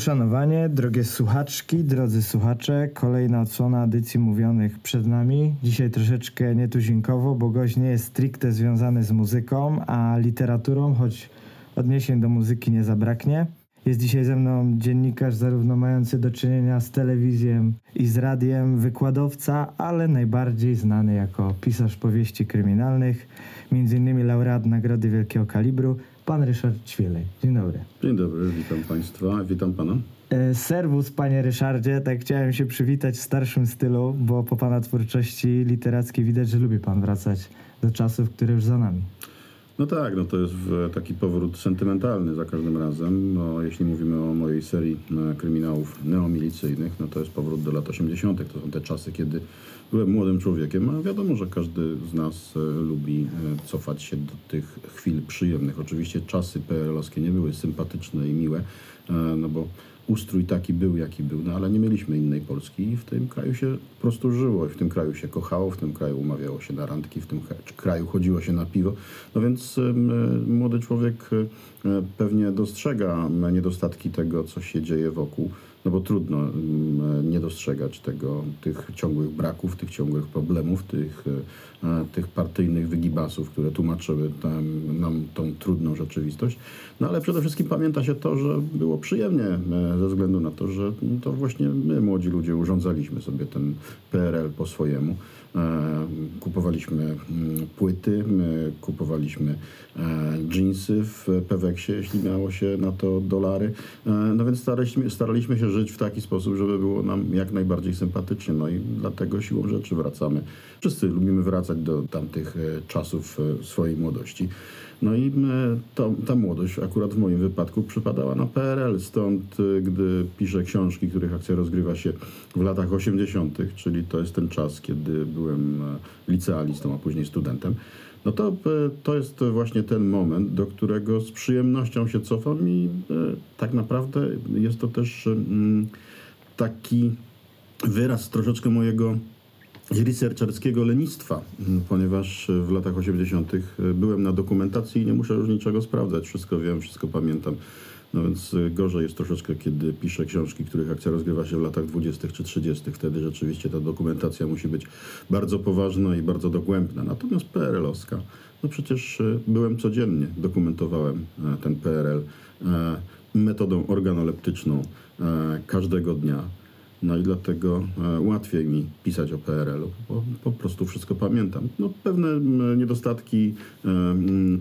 Uszanowanie, drogie słuchaczki, drodzy słuchacze, kolejna odsłona edycji mówionych przed nami. Dzisiaj troszeczkę nietuzinkowo, bo gość nie jest stricte związany z muzyką, a literaturą, choć odniesień do muzyki nie zabraknie. Jest dzisiaj ze mną dziennikarz zarówno mający do czynienia z telewizją i z radiem, wykładowca, ale najbardziej znany jako pisarz powieści kryminalnych, innymi laureat Nagrody Wielkiego Kalibru, pan Ryszard Ćwielej. Dzień dobry. Dzień dobry, witam Państwa, witam Pana. E, Serwus, panie Ryszardzie. Tak chciałem się przywitać w starszym stylu, bo po pana twórczości literackiej widać, że lubi pan wracać do czasów, które już za nami. No tak, no to jest taki powrót sentymentalny za każdym razem. No, jeśli mówimy o mojej serii e, kryminałów neomilicyjnych, no to jest powrót do lat 80. To są te czasy, kiedy byłem młodym człowiekiem, a wiadomo, że każdy z nas e, lubi e, cofać się do tych chwil przyjemnych. Oczywiście czasy PRL-owskie nie były sympatyczne i miłe, e, no bo ustrój taki był, jaki był, no ale nie mieliśmy innej Polski i w tym kraju się po prostu żyło i w tym kraju się kochało, w tym kraju umawiało się na randki, w tym kra- kraju chodziło się na piwo. No więc e, młody człowiek e, pewnie dostrzega niedostatki tego, co się dzieje wokół, no bo trudno em, nie dostrzegać tego, tych ciągłych braków, tych ciągłych problemów, tych, e, tych partyjnych wygibasów, które tłumaczyły tam, nam tą trudną rzeczywistość. No ale przede wszystkim pamięta się to, że było przyjemnie e, ze względu na to, że to właśnie my, młodzi ludzie, urządzaliśmy sobie ten PRL po swojemu. E, Kupowaliśmy mm, płyty, my kupowaliśmy e, jeansy w Peweksie, jeśli miało się na to dolary. E, No więc staraliśmy, staraliśmy się żyć w taki sposób, żeby było nam jak najbardziej sympatycznie. No i dlatego siłą rzeczy wracamy. Wszyscy lubimy wracać do tamtych e, czasów e, swojej młodości. No i e, to, ta młodość akurat w moim wypadku przypadała na PRL, stąd e, gdy piszę książki, których akcja rozgrywa się w latach 80., czyli to jest ten czas, kiedy byłem e, licealistą, a później studentem, no to, to jest właśnie ten moment, do którego z przyjemnością się cofam i tak naprawdę jest to też mm, taki wyraz troszeczkę mojego researcherskiego lenistwa, m, ponieważ w latach 80. byłem na dokumentacji i nie muszę już niczego sprawdzać. Wszystko wiem, wszystko pamiętam. No więc y, gorzej jest troszeczkę, kiedy piszę książki, których akcja rozgrywa się w latach 20. czy 30. Wtedy rzeczywiście ta dokumentacja musi być bardzo poważna i bardzo dogłębna. Natomiast PRL-owska, no przecież byłem codziennie, dokumentowałem e, ten PRL e, metodą organoleptyczną e, każdego dnia. No i dlatego e, łatwiej mi pisać o PRL-u, bo po prostu wszystko pamiętam. No, pewne niedostatki e,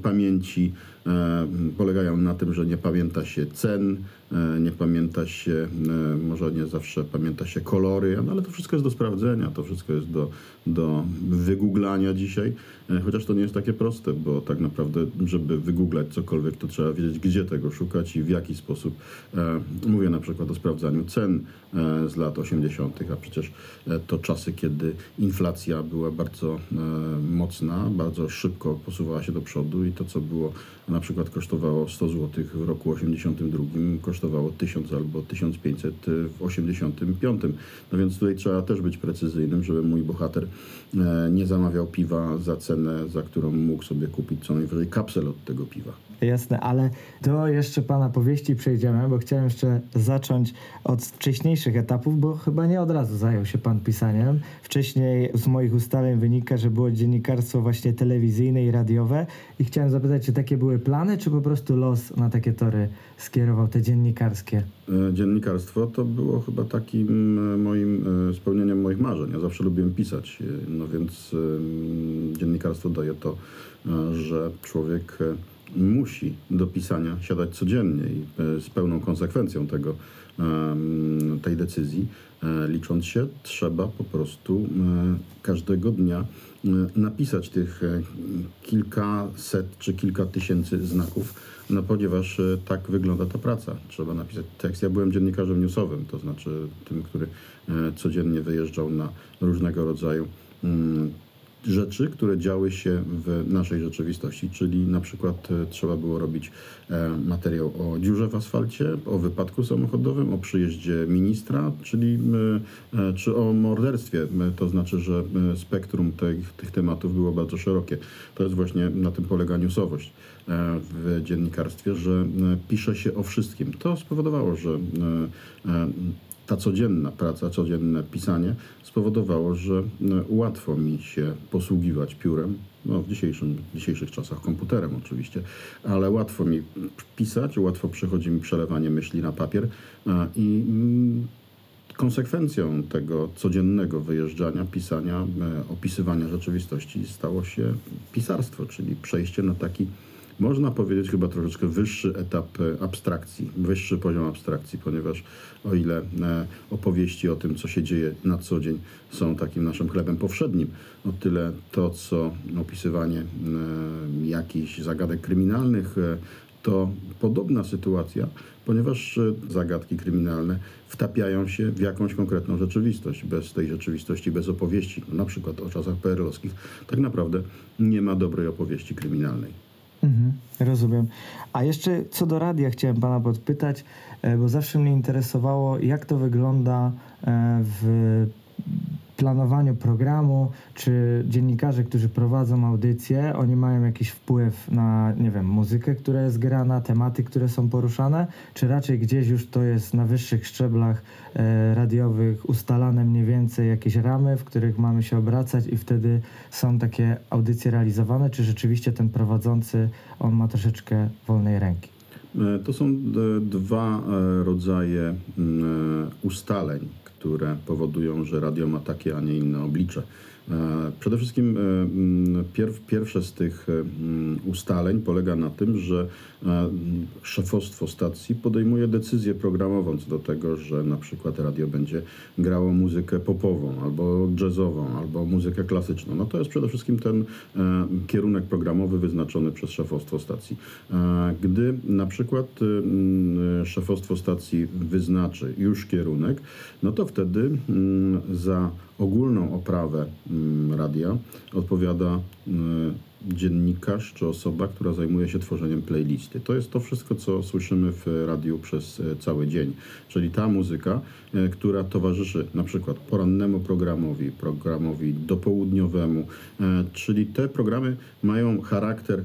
pamięci polegają na tym, że nie pamięta się cen, e, nie pamięta się, e, może nie zawsze pamięta się kolory, no, ale to wszystko jest do sprawdzenia, to wszystko jest do, do wygooglania dzisiaj, e, chociaż to nie jest takie proste, bo tak naprawdę, żeby wygooglać cokolwiek, to trzeba wiedzieć, gdzie tego szukać i w jaki sposób. E, mówię na przykład o sprawdzaniu cen e, z lat 80., a przecież e, to czasy, kiedy inflacja była bardzo e, mocna, bardzo szybko posuwała się do przodu i to, co było na przykład kosztowało 100 zł w roku 82, kosztowało 1000 albo 1500 w 85. No więc tutaj trzeba też być precyzyjnym, żeby mój bohater e, nie zamawiał piwa za cenę, za którą mógł sobie kupić co najwyżej kapsel od tego piwa. Jasne, ale do jeszcze pana powieści przejdziemy, bo chciałem jeszcze zacząć od wcześniejszych etapów, bo chyba nie od razu zajął się pan pisaniem. Wcześniej z moich ustaleń wynika, że było dziennikarstwo właśnie telewizyjne i radiowe i chciałem zapytać, czy takie były plany, czy po prostu los na takie tory skierował te dziennikarskie? E, Dziennikarstwo to było chyba takim e, moim e, spełnieniem moich marzeń. Ja zawsze lubiłem pisać, no więc dziennikarstwo daje to, że człowiek musi do pisania siadać codziennie i e, z pełną konsekwencją tego, tej decyzji, e, licząc się, trzeba po prostu e, każdego dnia napisać tych kilkaset czy kilka tysięcy znaków, no ponieważ tak wygląda ta praca. Trzeba napisać tekst. Ja byłem dziennikarzem newsowym, to znaczy tym, który codziennie wyjeżdżał na różnego rodzaju mm, rzeczy, które działy się w naszej rzeczywistości, czyli na przykład e, trzeba było robić e, materiał o dziurze w asfalcie, o wypadku samochodowym, o przyjeździe ministra, czyli e, czy o morderstwie. To znaczy, że spektrum tych, tych tematów było bardzo szerokie. To jest właśnie na tym polega newsowość w dziennikarstwie, że pisze się o wszystkim. To spowodowało, że ta codzienna praca, codzienne pisanie spowodowało, że e, łatwo mi się posługiwać piórem, no w dzisiejszym, dzisiejszych czasach komputerem oczywiście, ale łatwo mi pisać, łatwo przychodzi mi przelewanie myśli na papier e, i mm, konsekwencją tego codziennego wyjeżdżania, pisania, e, opisywania rzeczywistości stało się pisarstwo, czyli przejście na taki można powiedzieć chyba troszeczkę wyższy etap e, abstrakcji, wyższy poziom abstrakcji, ponieważ o ile e, opowieści o tym, co się dzieje na co dzień są takim naszym chlebem powszednim, o tyle to, co opisywanie e, jakichś zagadek kryminalnych, to podobna sytuacja, ponieważ zagadki kryminalne wtapiają się w jakąś konkretną rzeczywistość. Bez tej rzeczywistości, bez opowieści, na przykład o czasach PRL-owskich, tak naprawdę nie ma dobrej opowieści kryminalnej. Mhm, rozumiem. A jeszcze co do radia chciałem pana podpytać, e, bo zawsze mnie interesowało, jak to wygląda e, w planowaniu programu, czy dziennikarze, którzy prowadzą audycje, oni mają jakiś wpływ na, nie wiem, muzykę, która jest grana, tematy, które są poruszane, czy raczej gdzieś już to jest na wyższych szczeblach e, radiowych ustalane mniej więcej jakieś ramy, w których mamy się obracać i wtedy są takie audycje realizowane, czy rzeczywiście ten prowadzący, on ma troszeczkę wolnej ręki? E, To są dwa e, rodzaje e, ustaleń, które powodują, że radio ma takie, a nie inne oblicze. E, Przede wszystkim e, pierw, pierwsze z tych e, ustaleń polega na tym, że szefostwo stacji podejmuje decyzję programową co do tego, że na przykład radio będzie grało muzykę popową, albo jazzową, albo muzykę klasyczną. No to jest przede wszystkim ten e, kierunek programowy wyznaczony przez szefostwo stacji. Gdy na przykład e, mm, szefostwo stacji wyznaczy już kierunek, no to wtedy mm, za ogólną oprawę mm, radia odpowiada mm, dziennikarz czy osoba, która zajmuje się tworzeniem playlisty. To jest to wszystko, co słyszymy w radiu przez e, cały dzień. Czyli ta muzyka, e, która towarzyszy na przykład porannemu programowi, programowi dopołudniowemu, e, czyli te programy mają charakter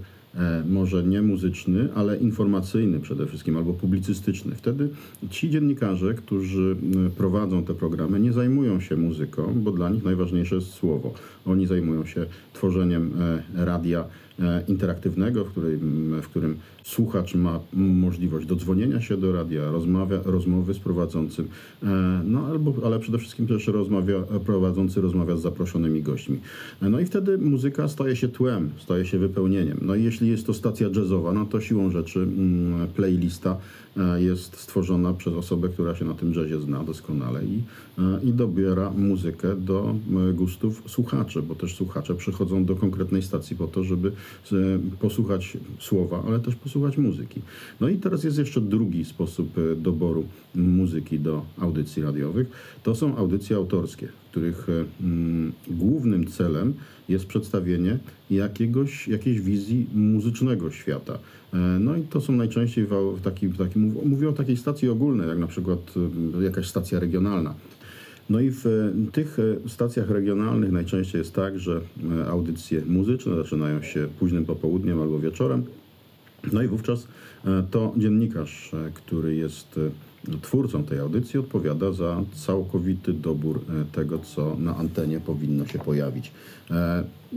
może nie muzyczny, ale informacyjny przede wszystkim, albo publicystyczny. Wtedy ci dziennikarze, którzy m, prowadzą te programy, nie zajmują się muzyką, bo dla nich najważniejsze jest słowo. Oni zajmują się tworzeniem e, radia e, interaktywnego, w którym, w którym słuchacz ma możliwość dodzwonienia się do radia, rozmawia, rozmowy z prowadzącym, e, no albo, ale przede wszystkim też rozmawia, prowadzący rozmawia z zaproszonymi gośćmi. E, No i wtedy muzyka staje się tłem, staje się wypełnieniem. No i jeśli jest to stacja jazzowa, no to siłą rzeczy mm, playlista e, jest stworzona przez osobę, która się na tym jazzie zna doskonale i, i dobiera muzykę do gustów słuchaczy, bo też słuchacze przychodzą do konkretnej stacji po to, żeby posłuchać słowa, ale też posłuchać muzyki. No i teraz jest jeszcze drugi sposób e, doboru muzyki do audycji radiowych. To są audycje autorskie, których e, mm, głównym celem jest przedstawienie jakiegoś, jakiejś wizji muzycznego świata. E, No i to są najczęściej w, takim, w takim, mówię o takiej stacji ogólnej, jak na przykład jakaś stacja regionalna. No i w tych stacjach regionalnych najczęściej jest tak, że audycje muzyczne zaczynają się późnym popołudniem albo wieczorem. No i wówczas e, to dziennikarz, e, który jest e, twórcą tej audycji, odpowiada za całkowity dobór tego, co na antenie powinno się pojawić.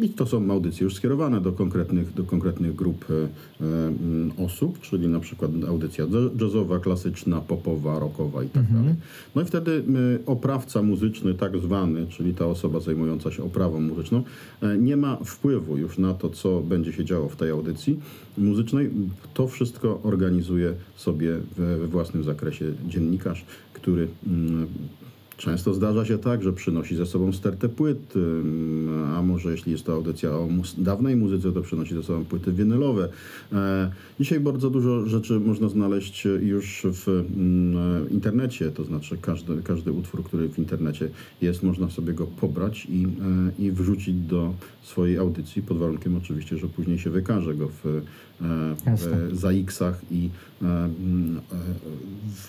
I to są audycje już skierowane do konkretnych, do konkretnych grup e, e, osób, czyli na przykład audycja jazzowa, klasyczna, popowa, rockowa i tak dalej. No i wtedy oprawca muzyczny, tak zwany, czyli ta osoba zajmująca się oprawą muzyczną, e, nie ma wpływu już na to, co będzie się działo w tej audycji muzycznej. To wszystko organizuje sobie we, własnym zakresie dziennikarz, który Często zdarza się tak, że przynosi ze sobą stertę płyt, a może jeśli jest to audycja o mus- dawnej muzyce, to przynosi ze sobą płyty winylowe. E, Dzisiaj bardzo dużo rzeczy można znaleźć już w e, internecie, to znaczy każdy, każdy utwór, który w internecie jest, można sobie go pobrać i, e, i wrzucić do swojej audycji, pod warunkiem oczywiście, że później się wykaże go w, w ZAX-ach i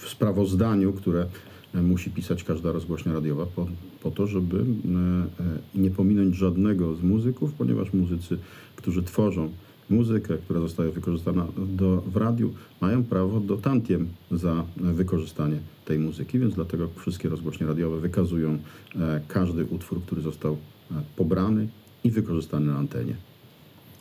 w sprawozdaniu, które musi pisać każda rozgłośnia radiowa po, po to, żeby e, e, nie pominąć żadnego z muzyków, ponieważ muzycy, którzy tworzą muzykę, która zostaje wykorzystana do, w radiu, mają prawo do tantiem za wykorzystanie tej muzyki, więc dlatego wszystkie rozgłośnie radiowe wykazują e, każdy utwór, który został pobrany i wykorzystany na antenie.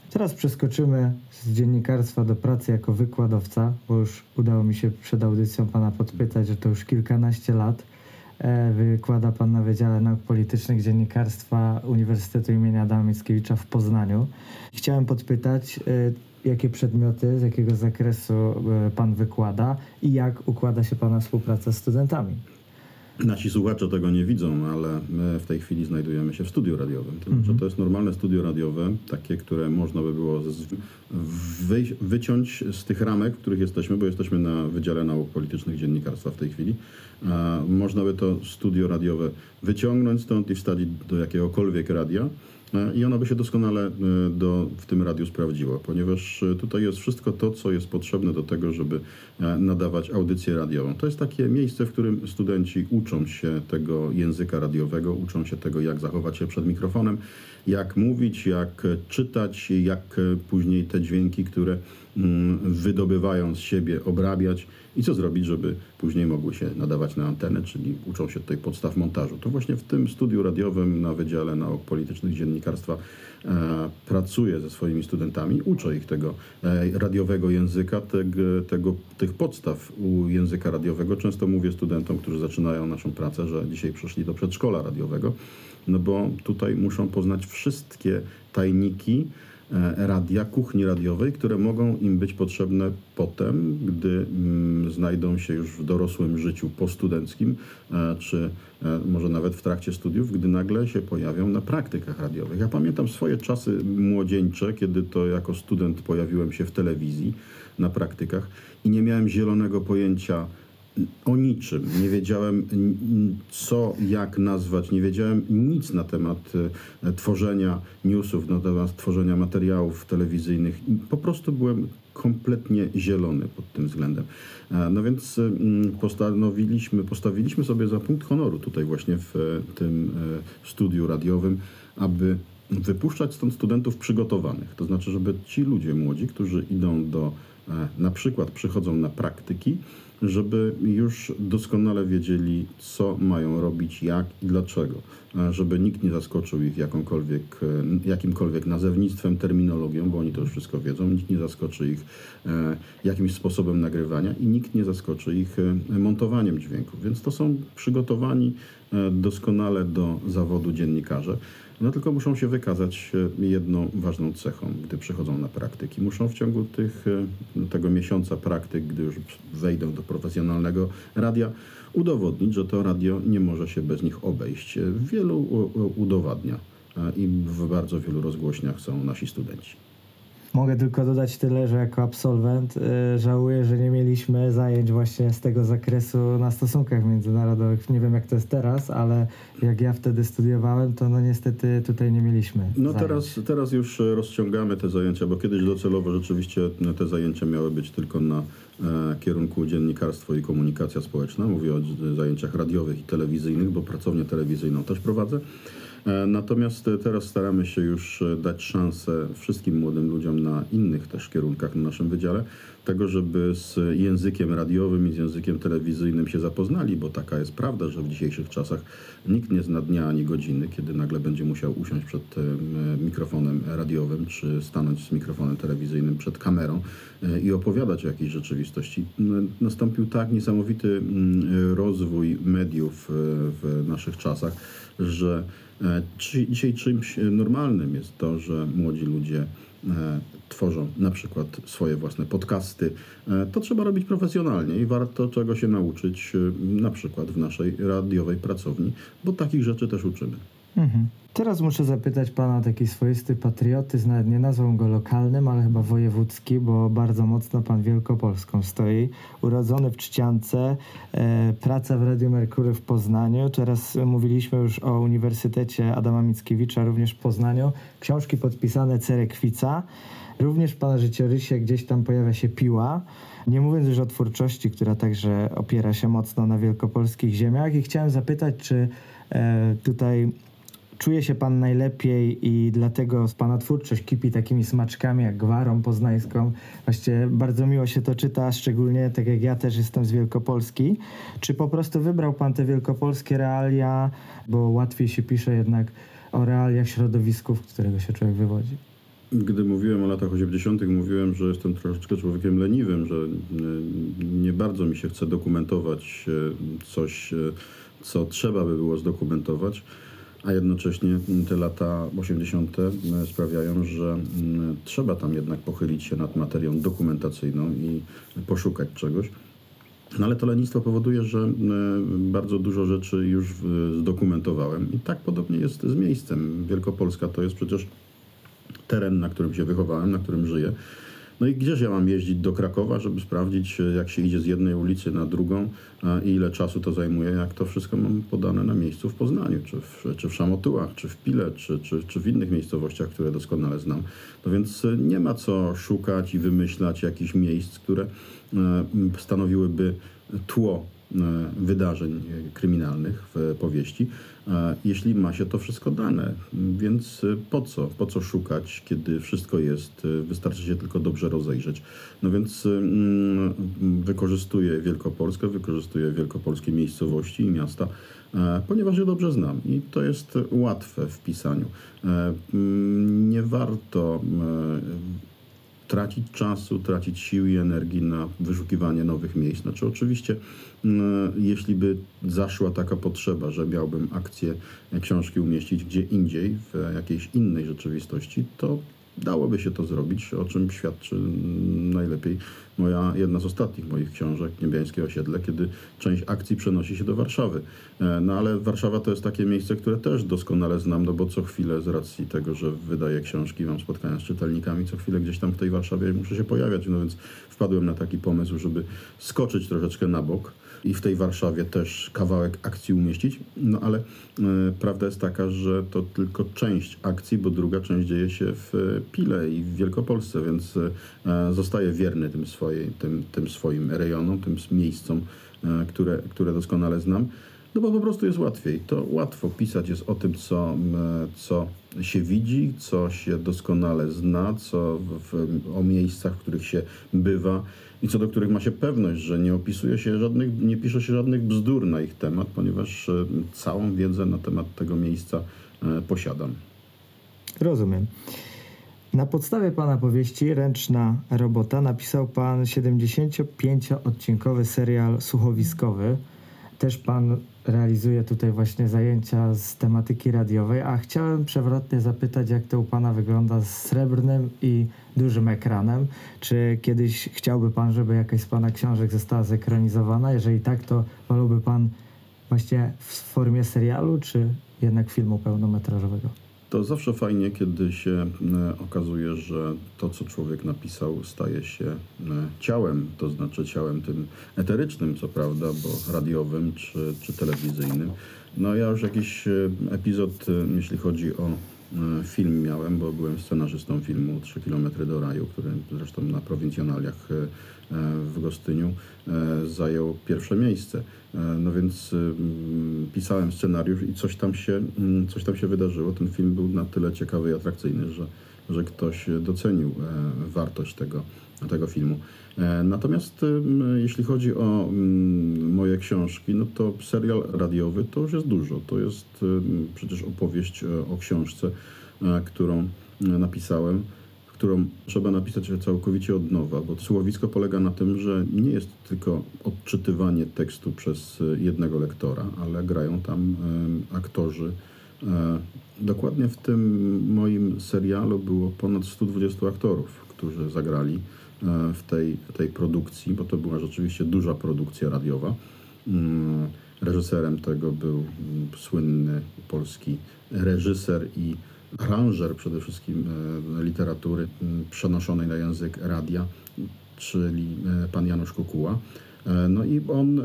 Teraz przeskoczymy z dziennikarstwa do pracy jako wykładowca, bo już udało mi się przed audycją pana podpytać, że to już kilkanaście lat. E, Wykłada pan na Wydziale Nauk Politycznych Dziennikarstwa Uniwersytetu imienia Adama Mickiewicza w Poznaniu. Chciałem podpytać, e, jakie przedmioty, z jakiego zakresu e, pan wykłada i jak układa się pana współpraca z studentami. Nasi słuchacze tego nie widzą, ale my w tej chwili znajdujemy się w studiu radiowym. To znaczy, to jest normalne studio radiowe, takie, które można by było wyjść, wyciąć z tych ramek, w których jesteśmy, bo jesteśmy na Wydziale Nauk Politycznych Dziennikarstwa w tej chwili. A można by to studio radiowe wyciągnąć stąd i wstawić do jakiegokolwiek radia. E, I ono by się doskonale e, do, w tym radiu sprawdziło, ponieważ e, tutaj jest wszystko to, co jest potrzebne do tego, żeby nadawać audycję radiową. To jest takie miejsce, w którym studenci uczą się tego języka radiowego, uczą się tego, jak zachować się przed mikrofonem, jak mówić, jak czytać, jak później te dźwięki, które mm, wydobywają z siebie, obrabiać i co zrobić, żeby później mogły się nadawać na antenę, czyli uczą się tutaj podstaw montażu. To właśnie w tym studiu radiowym na Wydziale Nauk Politycznych Dziennikarstwa e, pracuję ze swoimi studentami, uczę ich tego e, radiowego języka, tego, tych podstaw u języka radiowego. Często mówię studentom, którzy zaczynają naszą pracę, że dzisiaj przyszli do przedszkola radiowego, no bo tutaj muszą poznać wszystkie tajniki, radia, kuchni radiowej, które mogą im być potrzebne potem, gdy mm, znajdą się już w dorosłym życiu postudenckim, e, czy e, może nawet w trakcie studiów, gdy nagle się pojawią na praktykach radiowych. Ja pamiętam swoje czasy młodzieńcze, kiedy to jako student pojawiłem się w telewizji na praktykach i nie miałem zielonego pojęcia o niczym. Nie wiedziałem co, jak nazwać, nie wiedziałem nic na temat e, tworzenia newsów, na temat tworzenia materiałów telewizyjnych. Po prostu byłem kompletnie zielony pod tym względem. E, No więc mm, postanowiliśmy, postawiliśmy sobie za punkt honoru tutaj właśnie w e, tym e, studiu radiowym, aby wypuszczać stąd studentów przygotowanych. To znaczy, żeby ci ludzie młodzi, którzy idą do, e, na przykład przychodzą na praktyki, żeby już doskonale wiedzieli, co mają robić, jak i dlaczego. E, Żeby nikt nie zaskoczył ich jakąkolwiek, e, jakimkolwiek nazewnictwem, terminologią, bo oni to już wszystko wiedzą. Nikt nie zaskoczy ich e, jakimś sposobem nagrywania i nikt nie zaskoczy ich montowaniem dźwięków. Więc to są przygotowani doskonale do zawodu dziennikarze. No tylko muszą się wykazać e, jedną ważną cechą, gdy przychodzą na praktyki. Muszą w ciągu tych, e, tego miesiąca praktyk, gdy już wejdą do profesjonalnego radia, udowodnić, że to radio nie może się bez nich obejść. E, Wielu u- udowadnia e, i w bardzo wielu rozgłośniach są nasi studenci. Mogę tylko dodać tyle, że jako absolwent y, żałuję, że nie mieliśmy zajęć właśnie z tego zakresu na stosunkach międzynarodowych. Nie wiem jak to jest teraz, ale jak ja wtedy studiowałem, to no niestety tutaj nie mieliśmy. No zajęć. teraz, teraz już e, rozciągamy te zajęcia, bo kiedyś docelowo rzeczywiście e, te zajęcia miały być tylko na e, kierunku dziennikarstwo i komunikacja społeczna. Mówię o z- zajęciach radiowych i telewizyjnych, bo pracownię telewizyjną też prowadzę. E, Natomiast e, teraz staramy się już e, dać szansę wszystkim młodym ludziom na innych też kierunkach na naszym wydziale, tego, żeby z językiem radiowym i z językiem telewizyjnym się zapoznali, bo taka jest prawda, że w dzisiejszych czasach nikt nie zna dnia ani godziny, kiedy nagle będzie musiał usiąść przed mikrofonem radiowym, czy stanąć z mikrofonem telewizyjnym przed kamerą i opowiadać o jakiejś rzeczywistości. N- Nastąpił tak niesamowity mm, rozwój mediów w naszych czasach, że Dzisiaj czymś normalnym jest to, że młodzi ludzie e, tworzą na przykład swoje własne podcasty. E, To trzeba robić profesjonalnie i warto czego się nauczyć e, na przykład w naszej radiowej pracowni, bo takich rzeczy też uczymy. Mhm. Teraz muszę zapytać pana o taki swoisty patriotyzm, nawet nie nazwą go lokalnym, ale chyba wojewódzki, bo bardzo mocno pan Wielkopolską stoi. Urodzony w Czciance, e, praca w Radiu Merkury w Poznaniu. Teraz mówiliśmy już o Uniwersytecie Adama Mickiewicza, również w Poznaniu. Książki podpisane Cerekwica. Również w pana życiorysie gdzieś tam pojawia się piła. Nie mówiąc już o twórczości, która także opiera się mocno na wielkopolskich ziemiach. I chciałem zapytać, czy e, tutaj czuje się pan najlepiej i dlatego pana twórczość kipi takimi smaczkami jak gwarą poznańską. Właściwie bardzo miło się to czyta, szczególnie tak jak ja też jestem z Wielkopolski. Czy po prostu wybrał pan te wielkopolskie realia, bo łatwiej się pisze jednak o realiach środowisków, z którego się człowiek wywodzi? Gdy mówiłem o latach 80., mówiłem, że jestem troszeczkę człowiekiem leniwym, że nie bardzo mi się chce dokumentować e, coś, e, co trzeba by było zdokumentować, a jednocześnie te lata 80. sprawiają, że mm, trzeba tam jednak pochylić się nad materią dokumentacyjną i poszukać czegoś. No ale to lenistwo powoduje, że e, bardzo dużo rzeczy już e, zdokumentowałem i tak podobnie jest z miejscem. Wielkopolska to jest przecież teren, na którym się wychowałem, na którym żyję. No i gdzież ja mam jeździć do Krakowa, żeby sprawdzić, e, jak się idzie z jednej ulicy na drugą i ile czasu to zajmuje, jak to wszystko mam podane na miejscu w Poznaniu, czy w, czy w Szamotułach, czy w Pile, czy, czy, czy w innych miejscowościach, które doskonale znam. No więc e, nie ma co szukać i wymyślać jakichś miejsc, które e, stanowiłyby tło wydarzeń kryminalnych w powieści, jeśli ma się to wszystko dane. Więc e, po co? Po co szukać, kiedy wszystko jest? e, Wystarczy się tylko dobrze rozejrzeć. No więc e, mm, wykorzystuję Wielkopolskę, wykorzystuję wielkopolskie miejscowości i miasta, e, ponieważ je dobrze znam i to jest łatwe w pisaniu. E, mm, Nie warto e, tracić czasu, tracić sił i energii na wyszukiwanie nowych miejsc. Znaczy oczywiście, jeśli by zaszła taka potrzeba, że miałbym akcję e, książki umieścić gdzie indziej, w jakiejś innej rzeczywistości, to dałoby się to zrobić, o czym świadczy mm, najlepiej moja, jedna z ostatnich moich książek, Niebiańskie Osiedle, kiedy część akcji przenosi się do Warszawy. E, No ale Warszawa to jest takie miejsce, które też doskonale znam, no bo co chwilę z racji tego, że wydaję książki, mam spotkania z czytelnikami, co chwilę gdzieś tam w tej Warszawie muszę się pojawiać, no więc wpadłem na taki pomysł, żeby skoczyć troszeczkę na bok i w tej Warszawie też kawałek akcji umieścić. No ale e, prawda jest taka, że to tylko część akcji, bo druga część dzieje się w e, Pile i w Wielkopolsce, więc e, zostaję wierny tym, swojej, tym, tym swoim rejonom, tym miejscom, które, które doskonale znam. No bo po prostu jest łatwiej. To łatwo pisać jest o tym, co, co się widzi, co się doskonale zna, co w, o miejscach, w których się bywa i co do których ma się pewność, że nie opisuje się żadnych, nie pisze się żadnych bzdur na ich temat, ponieważ e, całą wiedzę na temat tego miejsca e, posiadam. Rozumiem. Na podstawie pana powieści Ręczna robota napisał pan 75-odcinkowy serial słuchowiskowy. Też pan realizuje tutaj właśnie zajęcia z tematyki radiowej, a chciałem przewrotnie zapytać, jak to u pana wygląda z srebrnym i dużym ekranem. Czy kiedyś chciałby pan, żeby jakaś z pana książek została zekranizowana? Jeżeli tak, to wolałby pan właśnie w formie serialu, czy jednak filmu pełnometrażowego? To zawsze fajnie, kiedy się e, okazuje, że to, co człowiek napisał, staje się e, ciałem, to znaczy ciałem tym eterycznym, co prawda, bo radiowym czy, czy telewizyjnym. No ja już jakiś e, epizod, jeśli chodzi o film miałem, bo byłem scenarzystą filmu 3 km do raju, który zresztą na prowincjonaliach e, e, w Gostyniu e, zajął pierwsze miejsce. No więc mm, pisałem scenariusz i coś tam, się, mm, coś tam się wydarzyło. Ten film był na tyle ciekawy i atrakcyjny, że, że ktoś docenił wartość tego, tego filmu. E, Natomiast jeśli chodzi o mm, moje książki, no to serial radiowy to już jest dużo. To jest przecież opowieść e, o książce, e, którą napisałem którą trzeba napisać całkowicie od nowa, bo słuchowisko polega na tym, że nie jest tylko odczytywanie tekstu przez jednego lektora, ale grają tam aktorzy dokładnie w tym moim serialu było ponad 120 aktorów, którzy zagrali w tej, tej produkcji, bo to była rzeczywiście duża produkcja radiowa. Mm, Reżyserem tego był mm, słynny polski reżyser i aranżer przede wszystkim e, literatury mm, przenoszonej na język radia, czyli e, pan Janusz Kukuła. E, No i on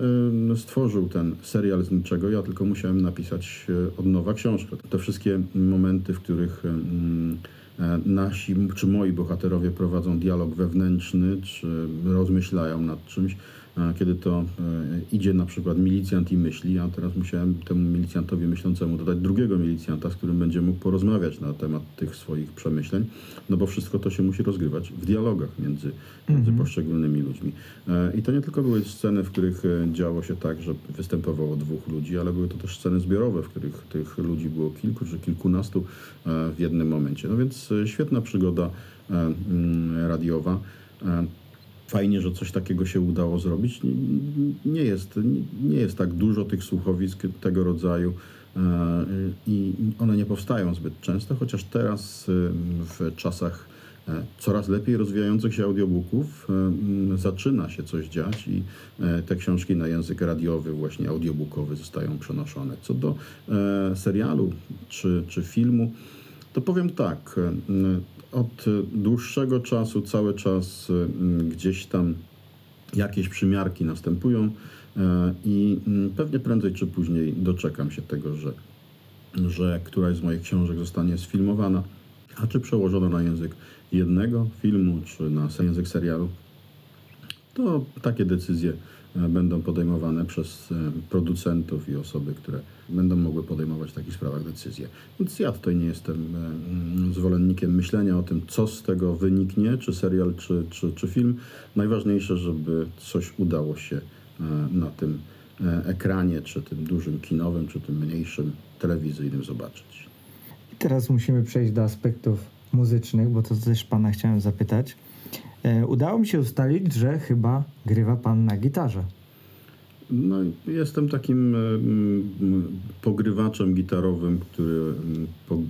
e, stworzył ten serial z niczego. Ja tylko musiałem napisać e, od nowa książkę. Te wszystkie momenty, w których e, nasi czy moi bohaterowie prowadzą dialog wewnętrzny, czy rozmyślają nad czymś, kiedy to e, idzie na przykład milicjant i myśli, a teraz musiałem temu milicjantowi myślącemu dodać drugiego milicjanta, z którym będzie mógł porozmawiać na temat tych swoich przemyśleń, no bo wszystko to się musi rozgrywać w dialogach między, między poszczególnymi ludźmi. E, I to nie tylko były sceny, w których e, działo się tak, że występowało dwóch ludzi, ale były to też sceny zbiorowe, w których tych ludzi było kilku czy kilkunastu e, w jednym momencie. No więc e, świetna przygoda e, radiowa. Fajnie, że coś takiego się udało zrobić. Nie- jest, nie- jest tak dużo tych słuchowisk tego rodzaju e, i one nie powstają zbyt często, chociaż teraz e, w czasach e, coraz lepiej rozwijających się audiobooków zaczyna się coś dziać i te książki na język radiowy, właśnie audiobookowy zostają przenoszone. Co do serialu czy, czy filmu, to powiem tak. Od dłuższego czasu, cały czas e, gdzieś tam jakieś przymiarki następują e, i mm, pewnie prędzej czy później doczekam się tego, że, że któraś z moich książek zostanie sfilmowana, a czy przełożona na język jednego filmu, czy na język serialu? To takie decyzje będą podejmowane przez e, producentów i osoby, które będą mogły podejmować w takich sprawach decyzje. Więc ja tutaj nie jestem e, mm, zwolennikiem myślenia o tym, co z tego wyniknie, czy serial, czy, czy, czy film. Najważniejsze, żeby coś udało się e, na tym e, ekranie, czy tym dużym kinowym, czy tym mniejszym telewizyjnym zobaczyć. I teraz musimy przejść do aspektów muzycznych, bo to też pana chciałem zapytać. E, udało mi się ustalić, że chyba grywa pan na gitarze. No, jestem takim e, pogrywaczem gitarowym, który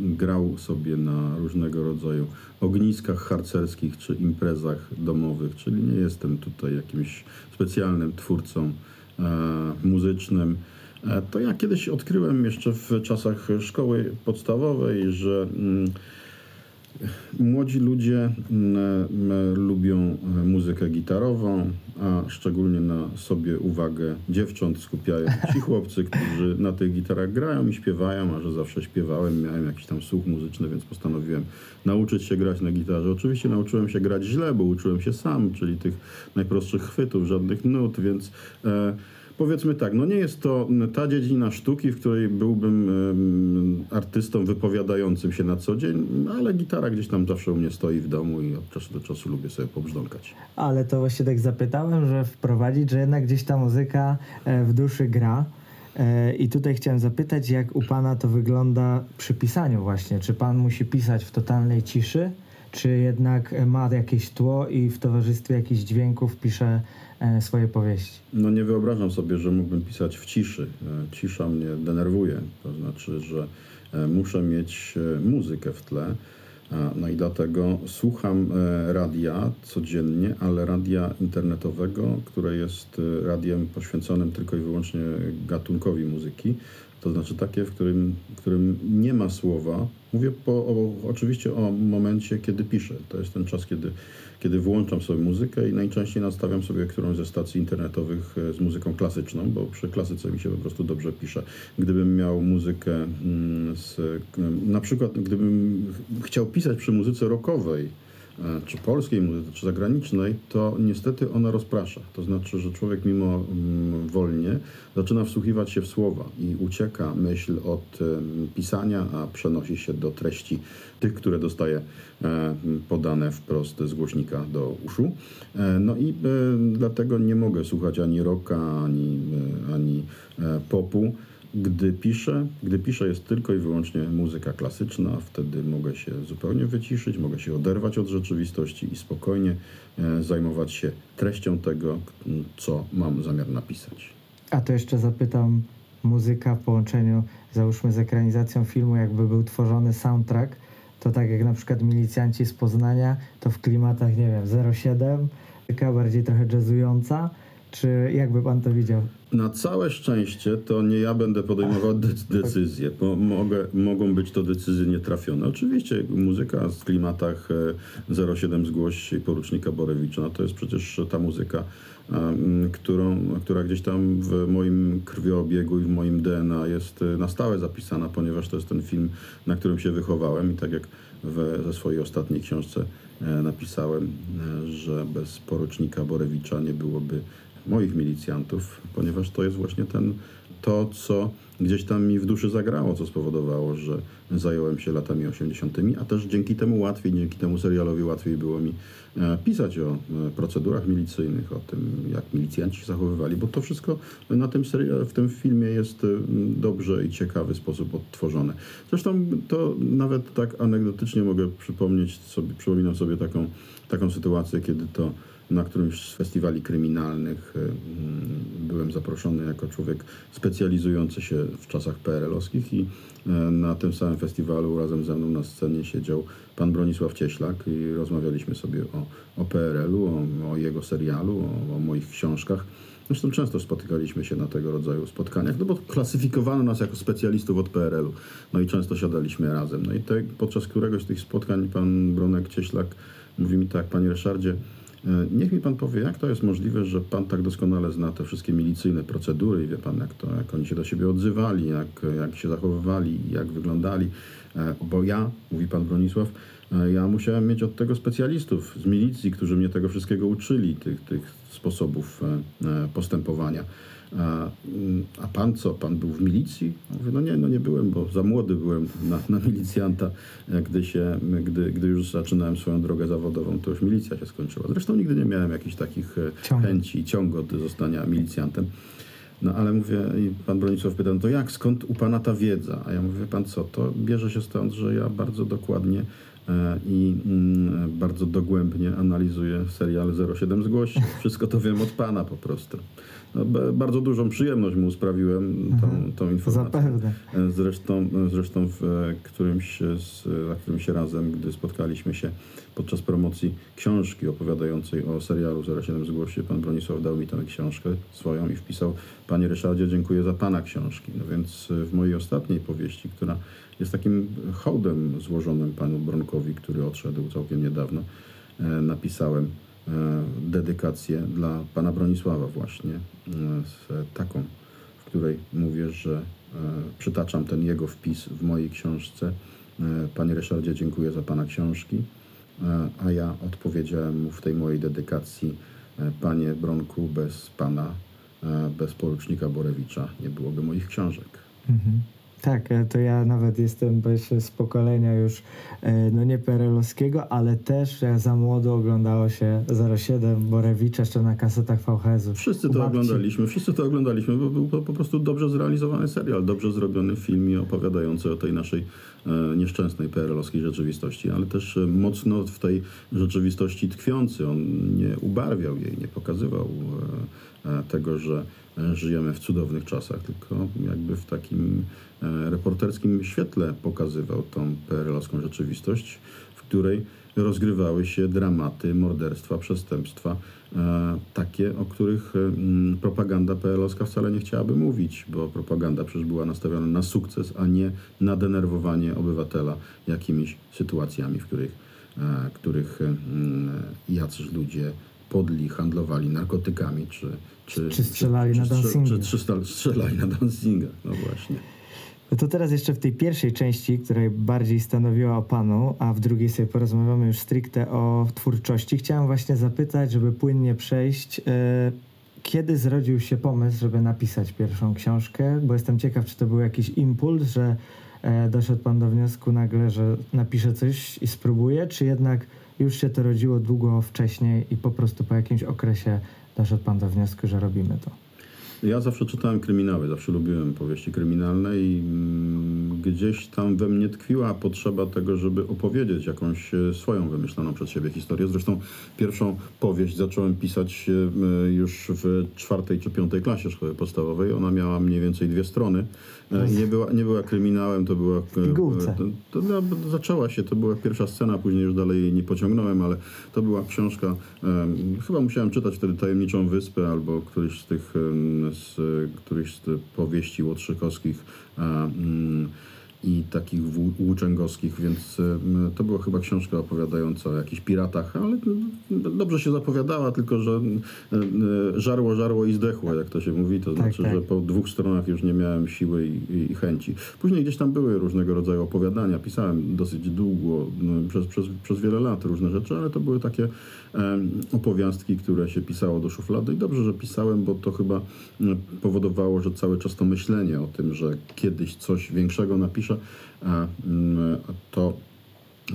grał sobie na różnego rodzaju ogniskach harcerskich czy imprezach domowych, czyli nie jestem tutaj jakimś specjalnym twórcą e, muzycznym. To ja kiedyś odkryłem jeszcze w czasach szkoły podstawowej, że Młodzi ludzie mm, mm, lubią e, muzykę gitarową, a szczególnie na sobie uwagę dziewcząt skupiają ci chłopcy, którzy na tych gitarach grają i śpiewają, a że zawsze śpiewałem, miałem jakiś tam słuch muzyczny, więc postanowiłem nauczyć się grać na gitarze. Oczywiście nauczyłem się grać źle, bo uczyłem się sam, czyli tych najprostszych chwytów, żadnych nut, więc e, Powiedzmy tak, no nie jest to ta dziedzina sztuki, w której byłbym artystą wypowiadającym się na co dzień, ale gitara gdzieś tam zawsze u mnie stoi w domu i od czasu do czasu lubię sobie pobrzdąkać. Ale to właśnie tak zapytałem, że wprowadzić, że jednak gdzieś ta muzyka e, w duszy gra. E, I tutaj chciałem zapytać, jak u pana to wygląda przy pisaniu właśnie. Czy pan musi pisać w totalnej ciszy, czy jednak ma jakieś tło i w towarzystwie jakichś dźwięków pisze swoje powieści? No nie wyobrażam sobie, że mógłbym pisać w ciszy. E, Cisza mnie denerwuje, to znaczy, że e, muszę mieć e, muzykę w tle. No i dlatego słucham e, radia codziennie, ale radia internetowego, które jest e, radiem poświęconym tylko i wyłącznie gatunkowi muzyki. To znaczy takie, w którym, w którym nie ma słowa. Mówię po, o, oczywiście o momencie, kiedy piszę. To jest ten czas, kiedy, kiedy włączam sobie muzykę i najczęściej nastawiam sobie którąś ze stacji internetowych e, z muzyką klasyczną, bo przy klasyce mi się po prostu dobrze pisze. Gdybym miał muzykę mm, z, na przykład gdybym ch- chciał pisać przy muzyce rockowej, czy polskiej muzyce, czy zagranicznej, to niestety ona rozprasza. To znaczy, że człowiek mimo mm, wolnie zaczyna wsłuchiwać się w słowa i ucieka myśl od pisania, a przenosi się do treści tych, które dostaje e, podane wprost z głośnika do uszu. E, No i e, dlatego nie mogę słuchać ani rocka, ani, e, ani e, popu. Gdy piszę, gdy piszę jest tylko i wyłącznie muzyka klasyczna, wtedy mogę się zupełnie wyciszyć, mogę się oderwać od rzeczywistości i spokojnie e, zajmować się treścią tego, co mam zamiar napisać. A to jeszcze zapytam, muzyka w połączeniu, załóżmy, z ekranizacją filmu, jakby był tworzony soundtrack, to tak jak na przykład Milicjanci z Poznania, to w klimatach, nie wiem, 07, taka bardziej trochę jazzująca, czy jakby pan to widział? Na całe szczęście to nie ja będę podejmował de- decyzje, bo mogę, mogą być to decyzje nietrafione. Oczywiście muzyka w klimatach e, 07 Zgłoś i porucznika Borewicza, no to jest przecież ta muzyka, którą, która gdzieś tam w moim krwiobiegu i w moim DNA jest e, na stałe zapisana, ponieważ to jest ten film, na którym się wychowałem i tak jak w, ze swojej ostatniej książce e, napisałem, e, że bez porucznika Borewicza nie byłoby moich milicjantów, ponieważ to jest właśnie ten, to, co gdzieś tam mi w duszy zagrało, co spowodowało, że zająłem się latami 80., a też dzięki temu łatwiej, dzięki temu serialowi łatwiej było mi e, pisać o e, procedurach milicyjnych, o tym, jak milicjanci się zachowywali, bo to wszystko na tym seria- w tym filmie jest e, dobrze i ciekawy sposób odtworzone. Zresztą to nawet tak anegdotycznie mogę przypomnieć sobie, przypominam sobie taką, taką sytuację, kiedy to na którymś z festiwali kryminalnych y, mm, byłem zaproszony jako człowiek specjalizujący się w czasach PRL-owskich i e, na tym samym festiwalu razem ze mną na scenie siedział pan Bronisław Cieślak i rozmawialiśmy sobie o, o PRL-u, o, o jego serialu, o, o moich książkach. Zresztą często spotykaliśmy się na tego rodzaju spotkaniach, no bo klasyfikowano nas jako specjalistów od PRL-u. No i często siadaliśmy razem. No i te, podczas któregoś z tych spotkań pan Bronek Cieślak mówi mi tak, panie Ryszardzie, Niech mi pan powie, jak to jest możliwe, że pan tak doskonale zna te wszystkie milicyjne procedury i wie pan, jak, to, jak oni się do siebie odzywali, jak, jak się zachowywali, jak wyglądali. E, Bo ja, mówi pan Bronisław, e, ja musiałem mieć od tego specjalistów z milicji, którzy mnie tego wszystkiego uczyli, tych, tych sposobów e, e, postępowania. A, pan co, pan był w milicji? Mówię, no nie, no nie byłem, bo za młody byłem na, na milicjanta, gdy, się, gdy, gdy już zaczynałem swoją drogę zawodową, to już milicja się skończyła. Zresztą nigdy nie miałem jakichś takich e, chęci i ciągu od zostania milicjantem. No ale mówię, i pan Bronisław pyta, no to jak, skąd u pana ta wiedza? A ja mówię, pan co, to bierze się stąd, że ja bardzo dokładnie e, i mm, bardzo dogłębnie analizuję serial 07 Zgłoś. Wszystko to wiem od pana po prostu. Bardzo dużą przyjemność mu sprawiłem tą, tą informację. Zapewne. Zresztą, zresztą w e, którymś z, za którymś razem, gdy spotkaliśmy się podczas promocji książki opowiadającej o serialu 07 Zgłoście, pan Bronisław dał mi tę książkę swoją i wpisał Panie Ryszardzie, dziękuję za Pana książki. No więc e, w mojej ostatniej powieści, która jest takim hołdem złożonym panu Bronkowi, który odszedł całkiem niedawno, e, napisałem dedykację dla pana Bronisława właśnie, e, taką w której mówię, że e, przytaczam ten jego wpis w mojej książce. E, Panie Ryszardzie, dziękuję za Pana książki. E, a ja odpowiedziałem mu w tej mojej dedykacji, e, Panie Bronku, bez Pana, e, bez porucznika Borewicza nie byłoby moich książek. Mhm. Tak, e, to ja nawet jestem z pokolenia już, e, no nie perelowskiego, ale też jak za młodo oglądało się 07 Borewicza jeszcze na kasetach VHS-u. Wszyscy to oglądaliśmy, wszyscy to oglądaliśmy, bo był to po prostu dobrze zrealizowany serial, dobrze zrobiony film i opowiadający o tej naszej e, nieszczęsnej PRL-owskiej rzeczywistości, ale też e, mocno w tej rzeczywistości tkwiący. On nie ubarwiał jej, nie pokazywał e, e, tego, że e, żyjemy w cudownych czasach, tylko jakby w takim e, reporterskim świetle pokazywał tą PRL-owską rzeczywistość, w której rozgrywały się dramaty, morderstwa, przestępstwa, e, takie, o których e, mm, propaganda PRL-owska wcale nie chciałaby mówić, bo propaganda przecież była nastawiona na sukces, a nie na denerwowanie obywatela jakimiś sytuacjami, w których, e, których e, mm, jacyś ludzie podli, handlowali narkotykami, czy, czy, Czy strzelali na czy, czy, dancingu. czy, czy stal- strzelali na dancingach, no właśnie. No to teraz jeszcze w tej pierwszej części, której bardziej stanowiła o panu, a w drugiej sobie porozmawiamy już stricte o twórczości, chciałem właśnie zapytać, żeby płynnie przejść, e, kiedy zrodził się pomysł, żeby napisać pierwszą książkę? Bo jestem ciekaw, czy to był jakiś impuls, że e, doszedł pan do wniosku nagle, że napisze coś i spróbuje, czy jednak już się to rodziło długo wcześniej i po prostu po jakimś okresie doszedł pan do wniosku, że robimy to? Ja zawsze czytałem kryminały, zawsze lubiłem powieści kryminalne i mm, gdzieś tam we mnie tkwiła potrzeba tego, żeby opowiedzieć jakąś e, swoją wymyśloną przez siebie historię. Zresztą pierwszą powieść zacząłem pisać e, już w czwartej czy piątej klasie szkoły podstawowej. Ona miała mniej więcej dwie strony. E, Nie była, nie była kryminałem, to była... e, pigułce. To, to była, zaczęła się, to była pierwsza scena, później już dalej jej nie pociągnąłem, ale to była książka, em, chyba musiałem czytać wtedy Tajemniczą Wyspę albo któryś z tych, em, z, któryś z powieści łotrzykowskich mm, i takich włó- włóczęgowskich, więc to była chyba książka opowiadająca o jakichś piratach, ale dobrze się zapowiadała, tylko że żarło, żarło i zdechło, jak to się mówi, to Tak, znaczy, tak. że po dwóch stronach już nie miałem siły i, i, chęci. Później gdzieś tam były różnego rodzaju opowiadania, pisałem dosyć długo, no, przez, przez, przez wiele lat różne rzeczy, ale to były takie opowiastki, które się pisało do szuflady i dobrze, że pisałem, bo to chyba powodowało, że cały czas to myślenie o tym, że kiedyś coś większego napiszę, a, mm, to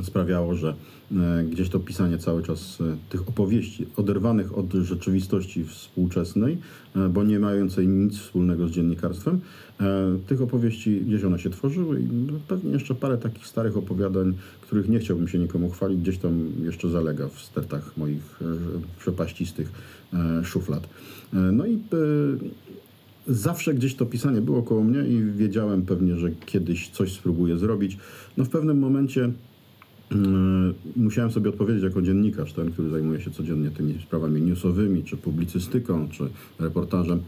sprawiało, że e, gdzieś to pisanie cały czas e, tych opowieści oderwanych od rzeczywistości współczesnej, e, bo nie mającej nic wspólnego z dziennikarstwem, tych opowieści gdzieś one się tworzyły i no, pewnie jeszcze parę takich starych opowiadań, których nie chciałbym się nikomu chwalić, gdzieś tam jeszcze zalega w stertach moich przepaścistych szuflad. No i zawsze gdzieś to pisanie było koło mnie i wiedziałem pewnie, że kiedyś coś spróbuję zrobić. No w pewnym momencie mm, musiałem sobie odpowiedzieć jako dziennikarz, ten, który zajmuje się codziennie tymi sprawami newsowymi, czy publicystyką, czy reportażem.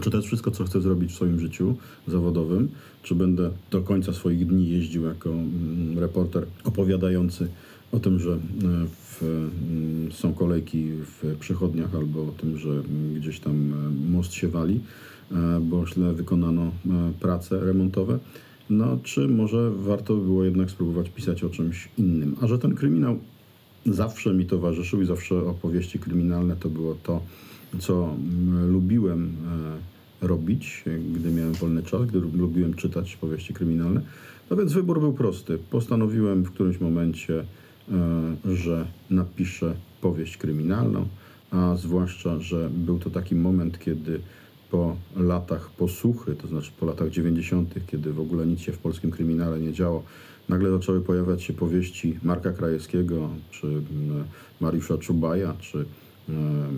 Czy to jest wszystko, co chcę zrobić w swoim życiu zawodowym? Czy będę do końca swoich dni jeździł jako mm, reporter opowiadający o tym, że e, w, mm, są kolejki w przychodniach albo o tym, że gdzieś tam e, most się wali, bo źle wykonano e, prace remontowe. No, czy może warto było jednak spróbować pisać o czymś innym? A że ten kryminał zawsze mi towarzyszył i zawsze opowieści kryminalne to było to, co mm, lubiłem e, robić, e, gdy miałem wolny czas, gdy lub- lubiłem czytać powieści kryminalne. No więc wybór był prosty. Postanowiłem w którymś momencie, e, że napiszę powieść kryminalną, a zwłaszcza, że był to taki moment, kiedy po latach posłuchy, to znaczy po latach 90., kiedy w ogóle nic się w polskim kryminale nie działo, nagle zaczęły pojawiać się powieści Marka Krajewskiego, czy mm, Mariusza Czubaja, czy e,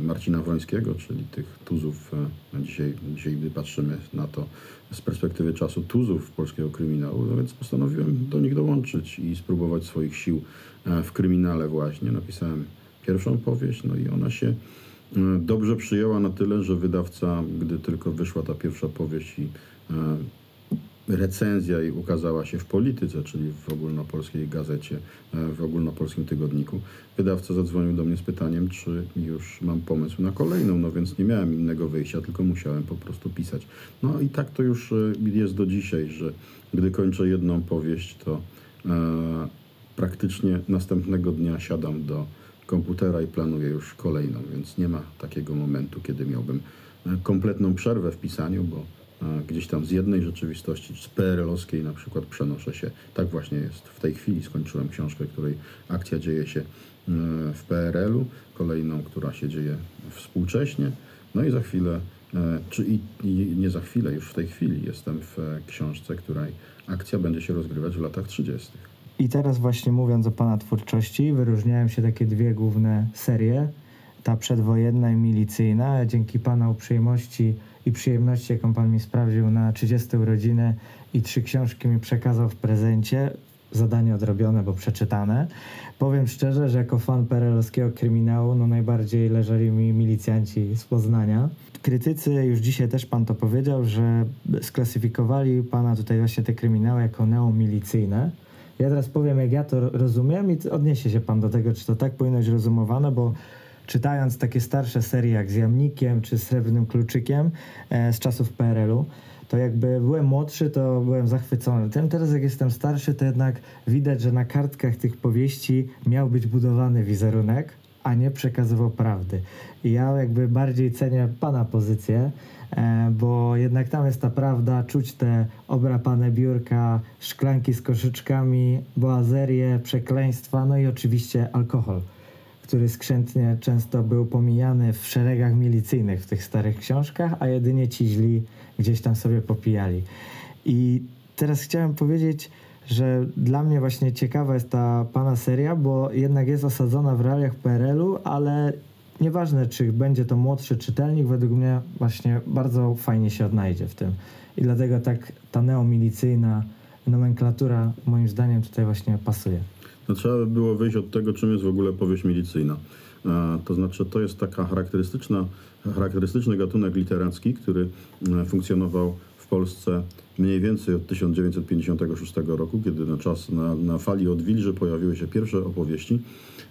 Marcina Wrońskiego, czyli tych tuzów, e, dzisiaj, dzisiaj gdy patrzymy na to z perspektywy czasu, tuzów polskiego kryminału, no więc postanowiłem do nich dołączyć i spróbować swoich sił e, w kryminale właśnie. Napisałem pierwszą powieść, no i ona się e, dobrze przyjęła na tyle, że wydawca, gdy tylko wyszła ta pierwsza powieść i e, recenzja jej ukazała się w Polityce, czyli w ogólnopolskiej gazecie, e, w ogólnopolskim tygodniku, wydawca zadzwonił do mnie z pytaniem, czy już mam pomysł na kolejną, no więc nie miałem innego wyjścia, tylko musiałem po prostu pisać. No i tak to już e, jest do dzisiaj, że gdy kończę jedną powieść, to praktycznie następnego dnia siadam do komputera i planuję już kolejną, więc nie ma takiego momentu, kiedy miałbym e, kompletną przerwę w pisaniu, bo e, gdzieś tam z jednej rzeczywistości, z PRL-owskiej na przykład przenoszę się. Tak właśnie jest. W tej chwili skończyłem książkę, której akcja dzieje się e, w PRL-u, kolejną, która się dzieje współcześnie. No i za chwilę, czy i, nie za chwilę, już w tej chwili jestem w książce, której akcja będzie się rozgrywać w latach 30. I teraz właśnie mówiąc o Pana twórczości, wyróżniają się takie dwie główne serie. Ta przedwojenna i milicyjna. Dzięki Pana uprzejmości i przyjemności, jaką Pan mi sprawdził na 30 urodziny i trzy książki mi przekazał w prezencie, zadanie odrobione, bo przeczytane. Powiem szczerze, że jako fan perelowskiego kryminału, no najbardziej leżeli mi milicjanci z Poznania. Krytycy, już dzisiaj też pan to powiedział, że sklasyfikowali pana tutaj właśnie te kryminały jako neomilicyjne. Ja teraz powiem, jak ja to ro- rozumiem i odniesie się pan do tego, czy to tak powinno być rozumowane, bo czytając takie starsze serie jak z Jamnikiem czy Srebrnym Kluczykiem e, z czasów PRL-u, to jakby byłem młodszy, to byłem zachwycony. Tym teraz jak jestem starszy, to jednak widać, że na kartkach tych powieści miał być budowany wizerunek, a nie przekazywał prawdy. I ja jakby bardziej cenię pana pozycję, bo jednak tam jest ta prawda, czuć te obrapane biurka, szklanki z koszyczkami, boazerie, przekleństwa, no i oczywiście alkohol który skrzętnie często był pomijany w szeregach milicyjnych w tych starych książkach, a jedynie ci źli gdzieś tam sobie popijali. I teraz chciałem powiedzieć, że dla mnie właśnie ciekawa jest ta pana seria, bo jednak jest osadzona w realiach PRL-u, ale nieważne, czy będzie to młodszy czytelnik, według mnie właśnie bardzo fajnie się odnajdzie w tym. I dlatego tak ta neomilicyjna nomenklatura moim zdaniem tutaj właśnie pasuje. No, trzeba by było wyjść od tego, czym jest w ogóle powieść milicyjna. E, To znaczy, to jest taka charakterystyczna, charakterystyczny gatunek literacki, który e, funkcjonował w Polsce mniej więcej od 1956 roku, kiedy na czas, na, na fali odwilży pojawiły się pierwsze opowieści,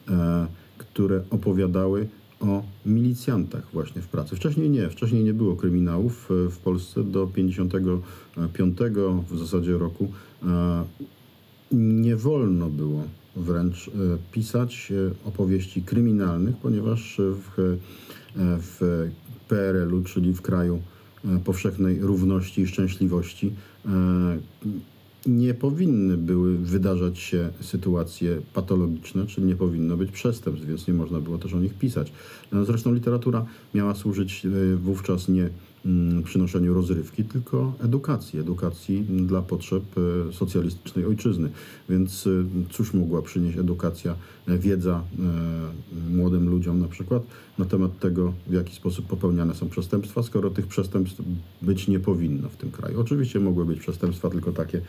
e, które opowiadały o milicjantach właśnie w pracy. Wcześniej nie, wcześniej nie było kryminałów e, w Polsce do 55 w zasadzie roku. e, nie wolno było wręcz e, pisać opowieści kryminalnych, ponieważ w, w PRL-u, czyli w kraju powszechnej równości i szczęśliwości, nie powinny były wydarzać się sytuacje patologiczne, czyli nie powinno być przestępstw, więc nie można było też o nich pisać. E, Zresztą literatura miała służyć e, wówczas nie przynoszeniu rozrywki, tylko edukacji, edukacji dla potrzeb e, socjalistycznej ojczyzny. Więc e, cóż mogła przynieść edukacja, e, wiedza młodym ludziom na przykład na temat tego, w jaki sposób popełniane są przestępstwa, skoro tych przestępstw być nie powinno w tym kraju. Oczywiście mogły być przestępstwa tylko takie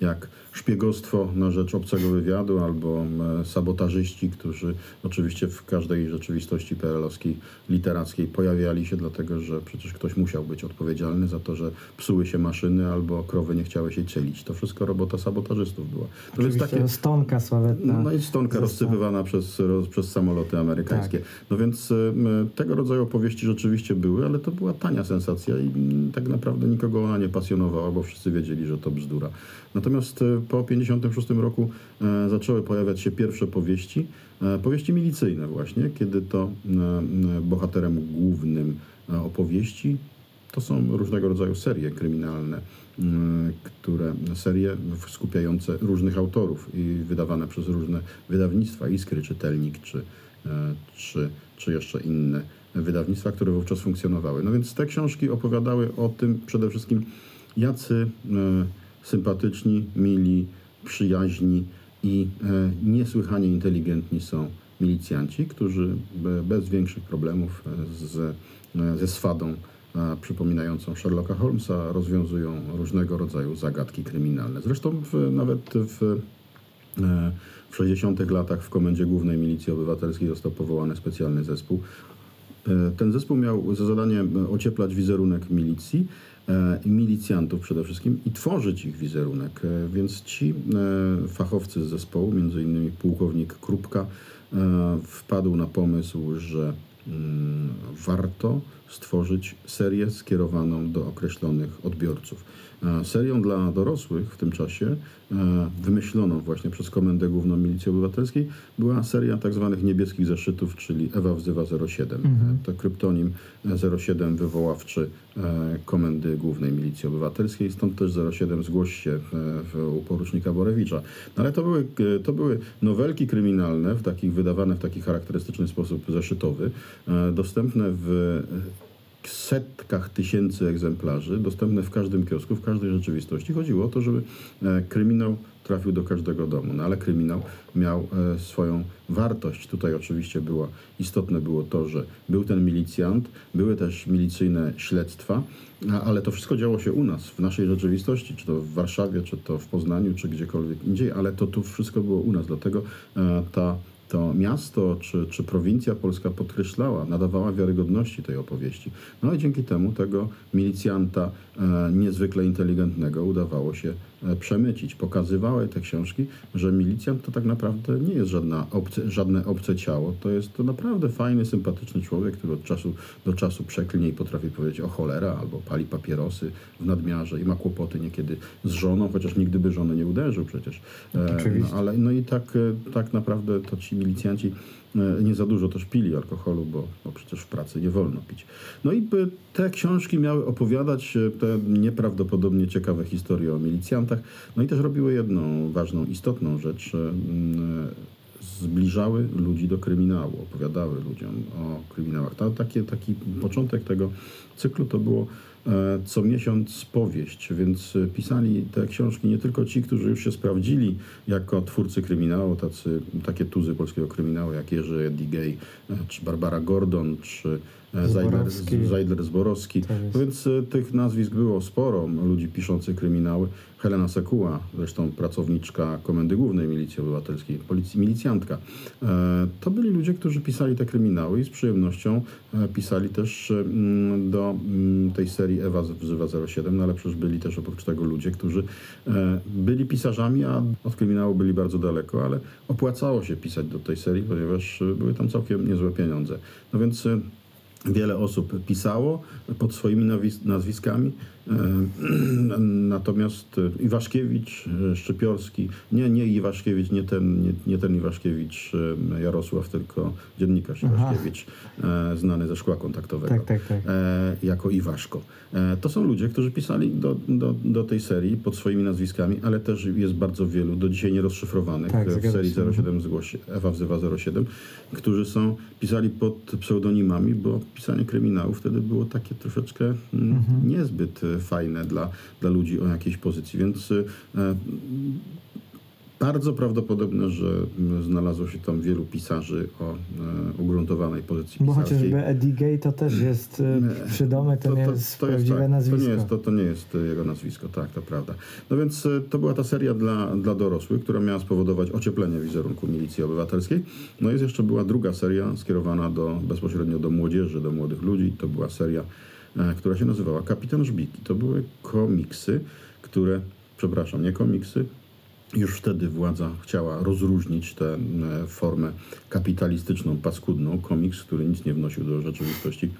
jak szpiegostwo na rzecz obcego wywiadu albo sabotażyści, którzy oczywiście w każdej rzeczywistości PRL-owskiej, literackiej pojawiali się, dlatego że przecież ktoś musiał być odpowiedzialny za to, że psuły się maszyny albo krowy nie chciały się cielić. To wszystko robota sabotażystów była. To więc Oczywiście stonka sławetna. no i stonka rozsypywana przez, roz, przez samoloty amerykańskie. No więc tego rodzaju opowieści rzeczywiście były, ale to była tania sensacja i mm, tak naprawdę nikogo ona nie pasjonowała, bo wszyscy wiedzieli, że to bzdura. Natomiast y, po 56 roku e, zaczęły pojawiać się pierwsze powieści, e, powieści milicyjne właśnie, kiedy to e, e, bohaterem głównym e, opowieści to są różnego rodzaju serie kryminalne, które serie skupiające różnych autorów i wydawane przez różne wydawnictwa, Iskry, Czytelnik czy, e, czy, czy jeszcze inne wydawnictwa, które wówczas funkcjonowały. No więc te książki opowiadały o tym przede wszystkim, jacy e, sympatyczni, mili, przyjaźni i e, niesłychanie inteligentni są milicjanci, którzy be- bez większych problemów e, z, e, ze swadą przypominającą Sherlocka Holmesa rozwiązują różnego rodzaju zagadki kryminalne. Zresztą w, nawet w, w 60 latach w Komendzie Głównej Milicji Obywatelskiej został powołany specjalny zespół. Ten zespół miał za zadanie ocieplać wizerunek milicji i milicjantów przede wszystkim i tworzyć ich wizerunek. E, Więc ci e, fachowcy z zespołu, między innymi pułkownik Krupka, e, wpadł na pomysł, że mm, warto stworzyć serię skierowaną do określonych odbiorców. E, Serią dla dorosłych w tym czasie, e, wymyśloną właśnie przez Komendę Główną Milicji Obywatelskiej, była seria tak zwanych niebieskich zeszytów, czyli Ewa wzywa 07. E, To kryptonim e, 07 wywoławczy Komendy Głównej Milicji Obywatelskiej, stąd też 07 zgłoś się w, u porucznika Borewicza. No ale to były, to były nowelki kryminalne, w takich, wydawane w taki charakterystyczny sposób zeszytowy, dostępne w setkach tysięcy egzemplarzy, dostępne w każdym kiosku, w każdej rzeczywistości. Chodziło o to, żeby e, kryminał trafił do każdego domu, no ale kryminał miał e, swoją wartość. Tutaj oczywiście było istotne było to, że był ten milicjant, były też milicyjne śledztwa, ale to wszystko działo się u nas, w naszej rzeczywistości, czy to w Warszawie, czy to w Poznaniu, czy gdziekolwiek indziej, ale to tu wszystko było u nas, dlatego e, ta to miasto czy, czy prowincja polska podkreślała, nadawała wiarygodności tej opowieści. No i dzięki temu tego milicjanta e, niezwykle inteligentnego udawało się przemycić. Pokazywały te książki, że milicjant to tak naprawdę nie jest żadna obce, żadne obce ciało. To jest to naprawdę fajny, sympatyczny człowiek, który od czasu do czasu przeklnie i potrafi powiedzieć o cholera albo pali papierosy w nadmiarze i ma kłopoty niekiedy z żoną, chociaż nigdy by żony nie uderzył przecież. E, no, ale no i tak, e, tak naprawdę to ci milicjanci e, nie za dużo też pili alkoholu, bo, bo przecież w pracy nie wolno pić. No i e, te książki miały opowiadać e, te nieprawdopodobnie ciekawe historie o milicjantach. No i też robiły jedną ważną, istotną rzecz. e, mm, Zbliżały ludzi do kryminału, opowiadały ludziom o kryminałach. Ta, takie, taki początek tego cyklu to było e, co miesiąc powieść, więc e, pisali te książki nie tylko ci, którzy już się sprawdzili jako twórcy kryminału, tacy, takie tuzy polskiego kryminału, jak Jerzy Edigej, e, czy Barbara Gordon, czy e, Zajdler. Zajdler Zborowski. Tak. No więc e, tych nazwisk było sporo, ludzi piszących kryminały. Helena Sekuła, zresztą pracowniczka Komendy Głównej Milicji Obywatelskiej, policji, milicjantka. E, To byli ludzie, którzy pisali te kryminały i z przyjemnością e, pisali też do tej serii Ewa wzywa 07, no ale przecież byli też oprócz tego ludzie, którzy byli pisarzami, a od kryminału byli bardzo daleko, ale opłacało się pisać do tej serii, ponieważ były tam całkiem niezłe pieniądze. No więc Wiele osób pisało pod swoimi nazwiskami, natomiast e, Iwaszkiewicz, e, Szczypiorski, nie, nie Iwaszkiewicz, nie ten, nie, nie ten Iwaszkiewicz e, Jarosław, tylko dziennikarz Aha. Iwaszkiewicz, e, znany ze szkła kontaktowego, Tak, tak, tak. e, jako Iwaszko. E, to są ludzie, którzy pisali do, do, do tej serii pod swoimi nazwiskami, ale też jest bardzo wielu, do dzisiaj nierozszyfrowanych Tak, e, w serii się. 07 zgłosi, Ewa wzywa 07, którzy są, pisali pod pseudonimami, bo pisanie kryminałów wtedy było takie troszeczkę mm, Mhm. niezbyt e, fajne dla, dla ludzi o jakiejś pozycji, więc e, bardzo prawdopodobne, że mm, znalazło się tam wielu pisarzy o e, ugruntowanej pozycji Bo chociażby pisarskiej. Eddie Gay to też jest e, przydomy, to, nie jest prawdziwe tak, nazwisko. To nie jest, to, to nie jest e, jego nazwisko, tak, to prawda. No więc e, to była ta seria dla, dla dorosłych, która miała spowodować ocieplenie wizerunku milicji obywatelskiej. No jest jeszcze była druga seria skierowana do, bezpośrednio do młodzieży, do młodych ludzi. To była seria, która się nazywała Kapitan Żbiki. To były komiksy, które, przepraszam, nie komiksy, już wtedy władza chciała rozróżnić tę e, formę kapitalistyczną, paskudną, komiks, który nic nie wnosił do rzeczywistości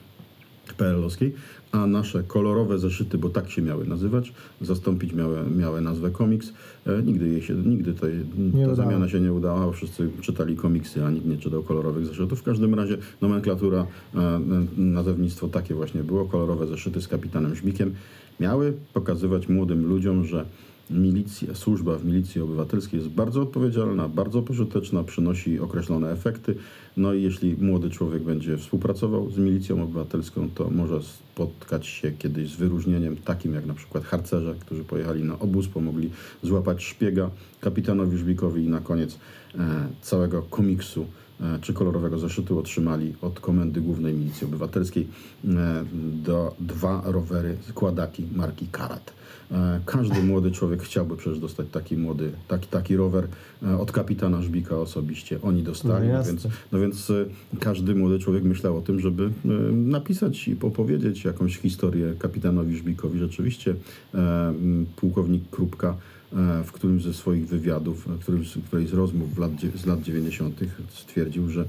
PRL-owskiej, a nasze kolorowe zeszyty, bo tak się miały nazywać, zastąpić miały, miały nazwę komiks. E, nigdy jej się, nigdy to, ta udało. zamiana się nie udała, bo wszyscy czytali komiksy, a nikt nie czytał kolorowych zeszytów. W każdym razie nomenklatura, e, e, nazewnictwo takie właśnie było, kolorowe zeszyty z kapitanem Żbikiem. Miały pokazywać młodym ludziom, że milicja, służba w milicji obywatelskiej jest bardzo odpowiedzialna, bardzo pożyteczna, przynosi określone efekty. No i jeśli młody człowiek będzie współpracował z milicją obywatelską, to może spotkać się kiedyś z wyróżnieniem takim jak na przykład harcerze, którzy pojechali na obóz, pomogli złapać szpiega kapitanowi Żbikowi i na koniec e, całego komiksu e, czy kolorowego zeszytu otrzymali od Komendy Głównej Milicji Obywatelskiej e, do dwa rowery składaki marki Karat. E, Każdy młody człowiek chciałby przecież dostać taki młody, taki, taki rower e, od kapitana Żbika osobiście. Oni dostali, No no więc, no więc e, każdy młody człowiek myślał o tym, żeby napisać i opowiedzieć jakąś historię kapitanowi Żbikowi. Rzeczywiście pułkownik Krupka w którymś ze swoich wywiadów, w którymś, z którejś z rozmów lat, z lat 90. stwierdził, że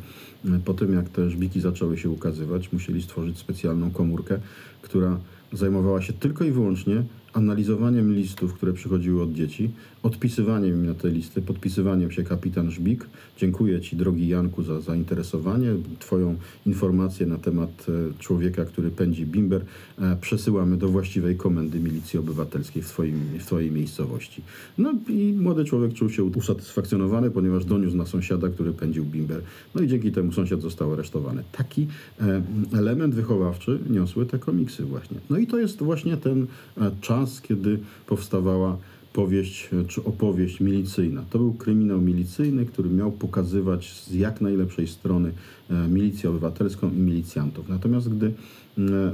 po tym jak te żbiki zaczęły się ukazywać, musieli stworzyć specjalną komórkę, która zajmowała się tylko i wyłącznie analizowaniem listów, które przychodziły od dzieci, odpisywaniem na te listy, podpisywaniem się kapitan Żbik. Dziękuję Ci, drogi Janku, za zainteresowanie. Twoją informację na temat e, człowieka, który pędzi bimber, e, przesyłamy do właściwej komendy milicji obywatelskiej w, twoim, w Twojej miejscowości. No i młody człowiek czuł się usatysfakcjonowany, ponieważ doniósł na sąsiada, który pędził bimber. No i dzięki temu sąsiad został aresztowany. Taki e, element wychowawczy niosły te komiksy właśnie. No i to jest właśnie ten czas, kiedy powstawała powieść czy opowieść milicyjna. To był kryminał milicyjny, który miał pokazywać z jak najlepszej strony e, milicję obywatelską i milicjantów. Natomiast gdy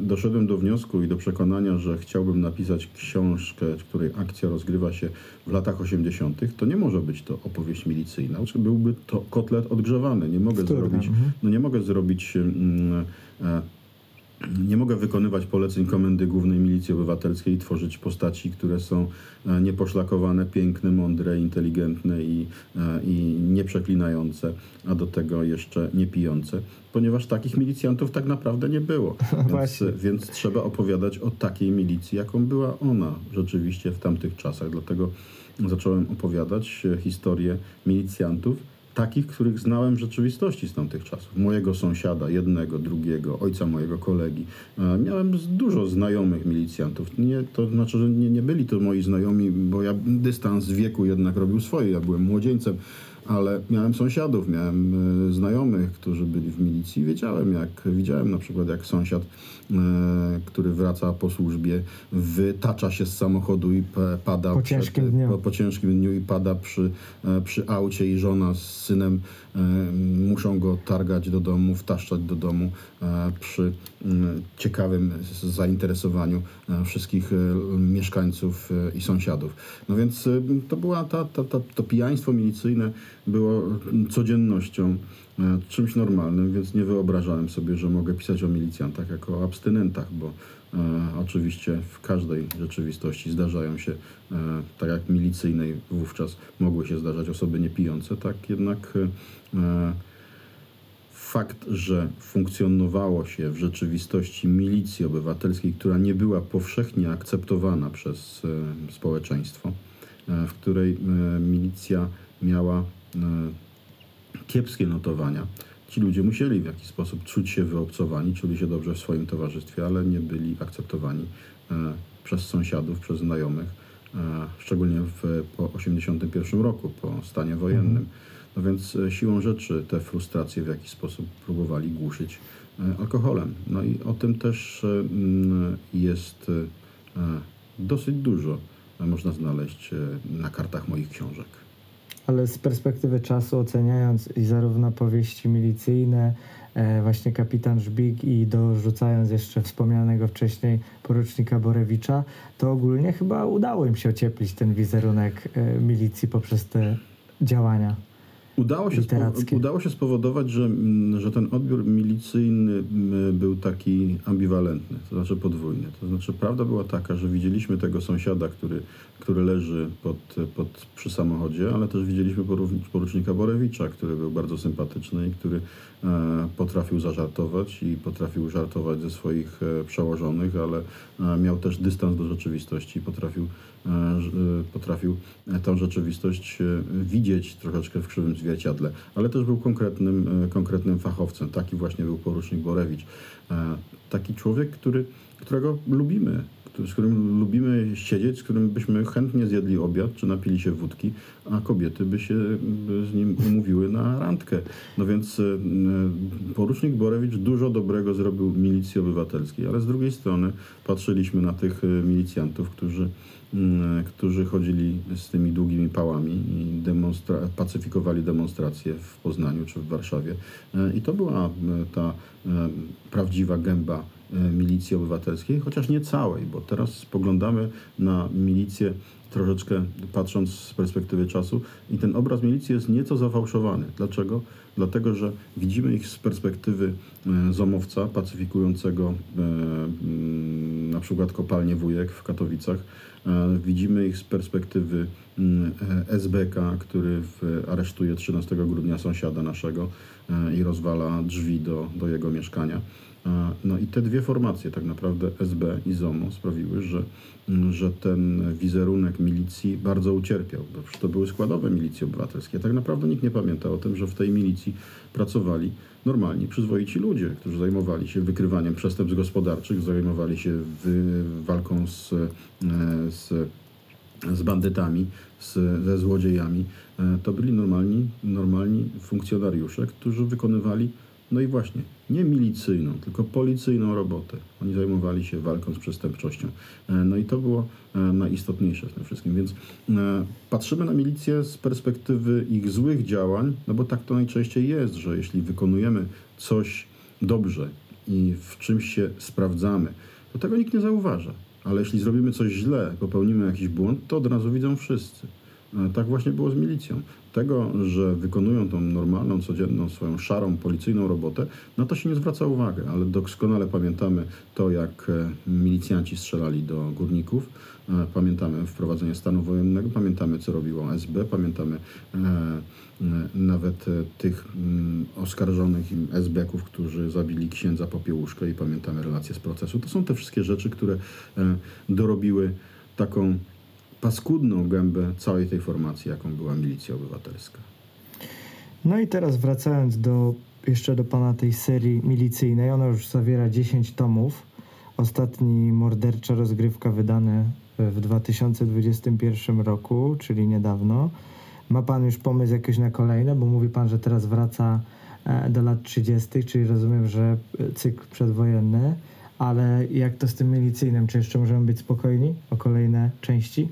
doszedłem do wniosku i do przekonania, że chciałbym napisać książkę, w której akcja rozgrywa się w latach 80., to nie może być to opowieść milicyjna. Znaczy byłby to kotlet odgrzewany. Nie mogę zrobić, mhm. no nie mogę zrobić e, nie mogę wykonywać poleceń Komendy Głównej Milicji Obywatelskiej i tworzyć postaci, które są e, nieposzlakowane, piękne, mądre, inteligentne i, e, i nieprzeklinające, a do tego jeszcze nie pijące, ponieważ takich milicjantów tak naprawdę nie było. Więc, więc trzeba opowiadać o takiej milicji, jaką była ona rzeczywiście w tamtych czasach. Dlatego zacząłem opowiadać e, historię milicjantów, takich, których znałem w rzeczywistości z tamtych czasów. Mojego sąsiada, jednego, drugiego, ojca mojego kolegi. E, Miałem dużo znajomych milicjantów. Nie, to znaczy, że nie, nie byli to moi znajomi, bo ja dystans wieku jednak robił swoje. Ja byłem młodzieńcem, ale miałem sąsiadów, miałem e, znajomych, którzy byli w milicji. Wiedziałem, jak widziałem na przykład, jak sąsiad, e, który wraca po służbie, wytacza się z samochodu i pada Po ciężkim dniu. Po, po ciężkim dniu i pada przy, e, przy aucie i żona z synem muszą go targać do domu, wtaszczać do domu e, przy mm, ciekawym zainteresowaniu e, wszystkich e, mieszkańców e, i sąsiadów. No więc e, to była ta, ta, ta, to pijaństwo milicyjne było mm, codziennością, e, czymś normalnym, więc nie wyobrażałem sobie, że mogę pisać o milicjantach jako o abstynentach, bo e, oczywiście w każdej rzeczywistości zdarzają się, e, tak jak milicyjnej wówczas mogły się zdarzać osoby niepijące, tak jednak e, fakt, że funkcjonowało się w rzeczywistości milicji obywatelskiej, która nie była powszechnie akceptowana przez e, społeczeństwo, e, w której e, milicja miała e, kiepskie notowania. Ci ludzie musieli w jakiś sposób czuć się wyobcowani, czuli się dobrze w swoim towarzystwie, ale nie byli akceptowani e, przez sąsiadów, przez znajomych, e, szczególnie w, po 1981 roku, po stanie wojennym. No więc e, siłą rzeczy te frustracje w jakiś sposób próbowali głuszyć alkoholem. No i o tym też mm, jest dosyć dużo można znaleźć na kartach moich książek. Ale z perspektywy czasu oceniając i zarówno powieści milicyjne, e, właśnie kapitan Żbik i dorzucając jeszcze wspomnianego wcześniej porucznika Borewicza, to ogólnie chyba udało im się ocieplić ten wizerunek e, milicji poprzez te działania. Udało się, spo, udało się spowodować, że, mm, że ten odbiór milicyjny mm, był taki ambiwalentny, to znaczy podwójny. To znaczy prawda była taka, że widzieliśmy tego sąsiada, który, który leży pod, pod, przy samochodzie, ale też widzieliśmy porucznika Borewicza, który był bardzo sympatyczny i który potrafił zażartować i potrafił żartować ze swoich e, przełożonych, ale e, miał też dystans do rzeczywistości, potrafił, e, e, potrafił e, tę rzeczywistość e, widzieć troszeczkę w krzywym zwierciadle, ale też był konkretnym, e, konkretnym fachowcem. Taki właśnie był porucznik Borewicz. E, Taki człowiek, który, którego lubimy, z którym lubimy siedzieć, z którym byśmy chętnie zjedli obiad, czy napili się wódki, a kobiety by się z nim umówiły na randkę. No więc e, e, porucznik Borewicz dużo dobrego zrobił milicji obywatelskiej, ale z drugiej strony patrzyliśmy na tych e, milicjantów, którzy, mm, którzy chodzili z tymi długimi pałami i demonstra- pacyfikowali demonstracje w Poznaniu czy w Warszawie. E, I to była e, ta e, prawdziwa gęba e, milicji obywatelskiej, chociaż nie całej, bo teraz spoglądamy na milicję troszeczkę patrząc z perspektywy czasu i ten obraz milicji jest nieco zafałszowany. Dlaczego? Dlatego, że widzimy ich z perspektywy e, zomowca pacyfikującego e, na przykład kopalnię Wujek w Katowicach. E, Widzimy ich z perspektywy e, SBK, który aresztuje 13 grudnia sąsiada naszego e, i rozwala drzwi do, do jego mieszkania. No i te dwie formacje, tak naprawdę SB i ZOMO, sprawiły, że, mm, że ten wizerunek milicji bardzo ucierpiał. To były składowe milicji obywatelskie. Tak naprawdę nikt nie pamięta o tym, że w tej milicji pracowali normalni, przyzwoici ludzie, którzy zajmowali się wykrywaniem przestępstw gospodarczych, zajmowali się walką z, e, z z bandytami, z, ze złodziejami. E, To byli normalni, normalni funkcjonariusze, którzy wykonywali, no i właśnie, nie milicyjną, tylko policyjną robotę. Oni zajmowali się walką z przestępczością. E, No i to było e, najistotniejsze w tym wszystkim. Więc e, patrzymy na milicję z perspektywy ich złych działań, no bo tak to najczęściej jest, że jeśli wykonujemy coś dobrze i w czymś się sprawdzamy, to tego nikt nie zauważa. Ale jeśli zrobimy coś źle, popełnimy jakiś błąd, to od razu widzą wszyscy. E, Tak właśnie było z milicją. Tego, że wykonują tą normalną, codzienną, swoją szarą, policyjną robotę, na to się nie zwraca uwagi, ale doskonale pamiętamy to, jak e, milicjanci strzelali do górników, e, pamiętamy wprowadzenie stanu wojennego, pamiętamy, co robiło SB, pamiętamy nawet tych mm, oskarżonych im SB-ków, którzy zabili księdza Popiełuszkę i pamiętamy relacje z procesu. To są te wszystkie rzeczy, które dorobiły taką paskudną gębę całej tej formacji, jaką była milicja obywatelska. No i teraz wracając do jeszcze do pana tej serii milicyjnej, ona już zawiera 10 tomów. Ostatni mordercza rozgrywka wydany w 2021 roku, czyli niedawno. Ma pan już pomysł jakiś na kolejne, bo mówi pan, że teraz wraca e, do lat 30., czyli rozumiem, że cykl przedwojenny, ale jak to z tym milicyjnym? Czy jeszcze możemy być spokojni o kolejne części?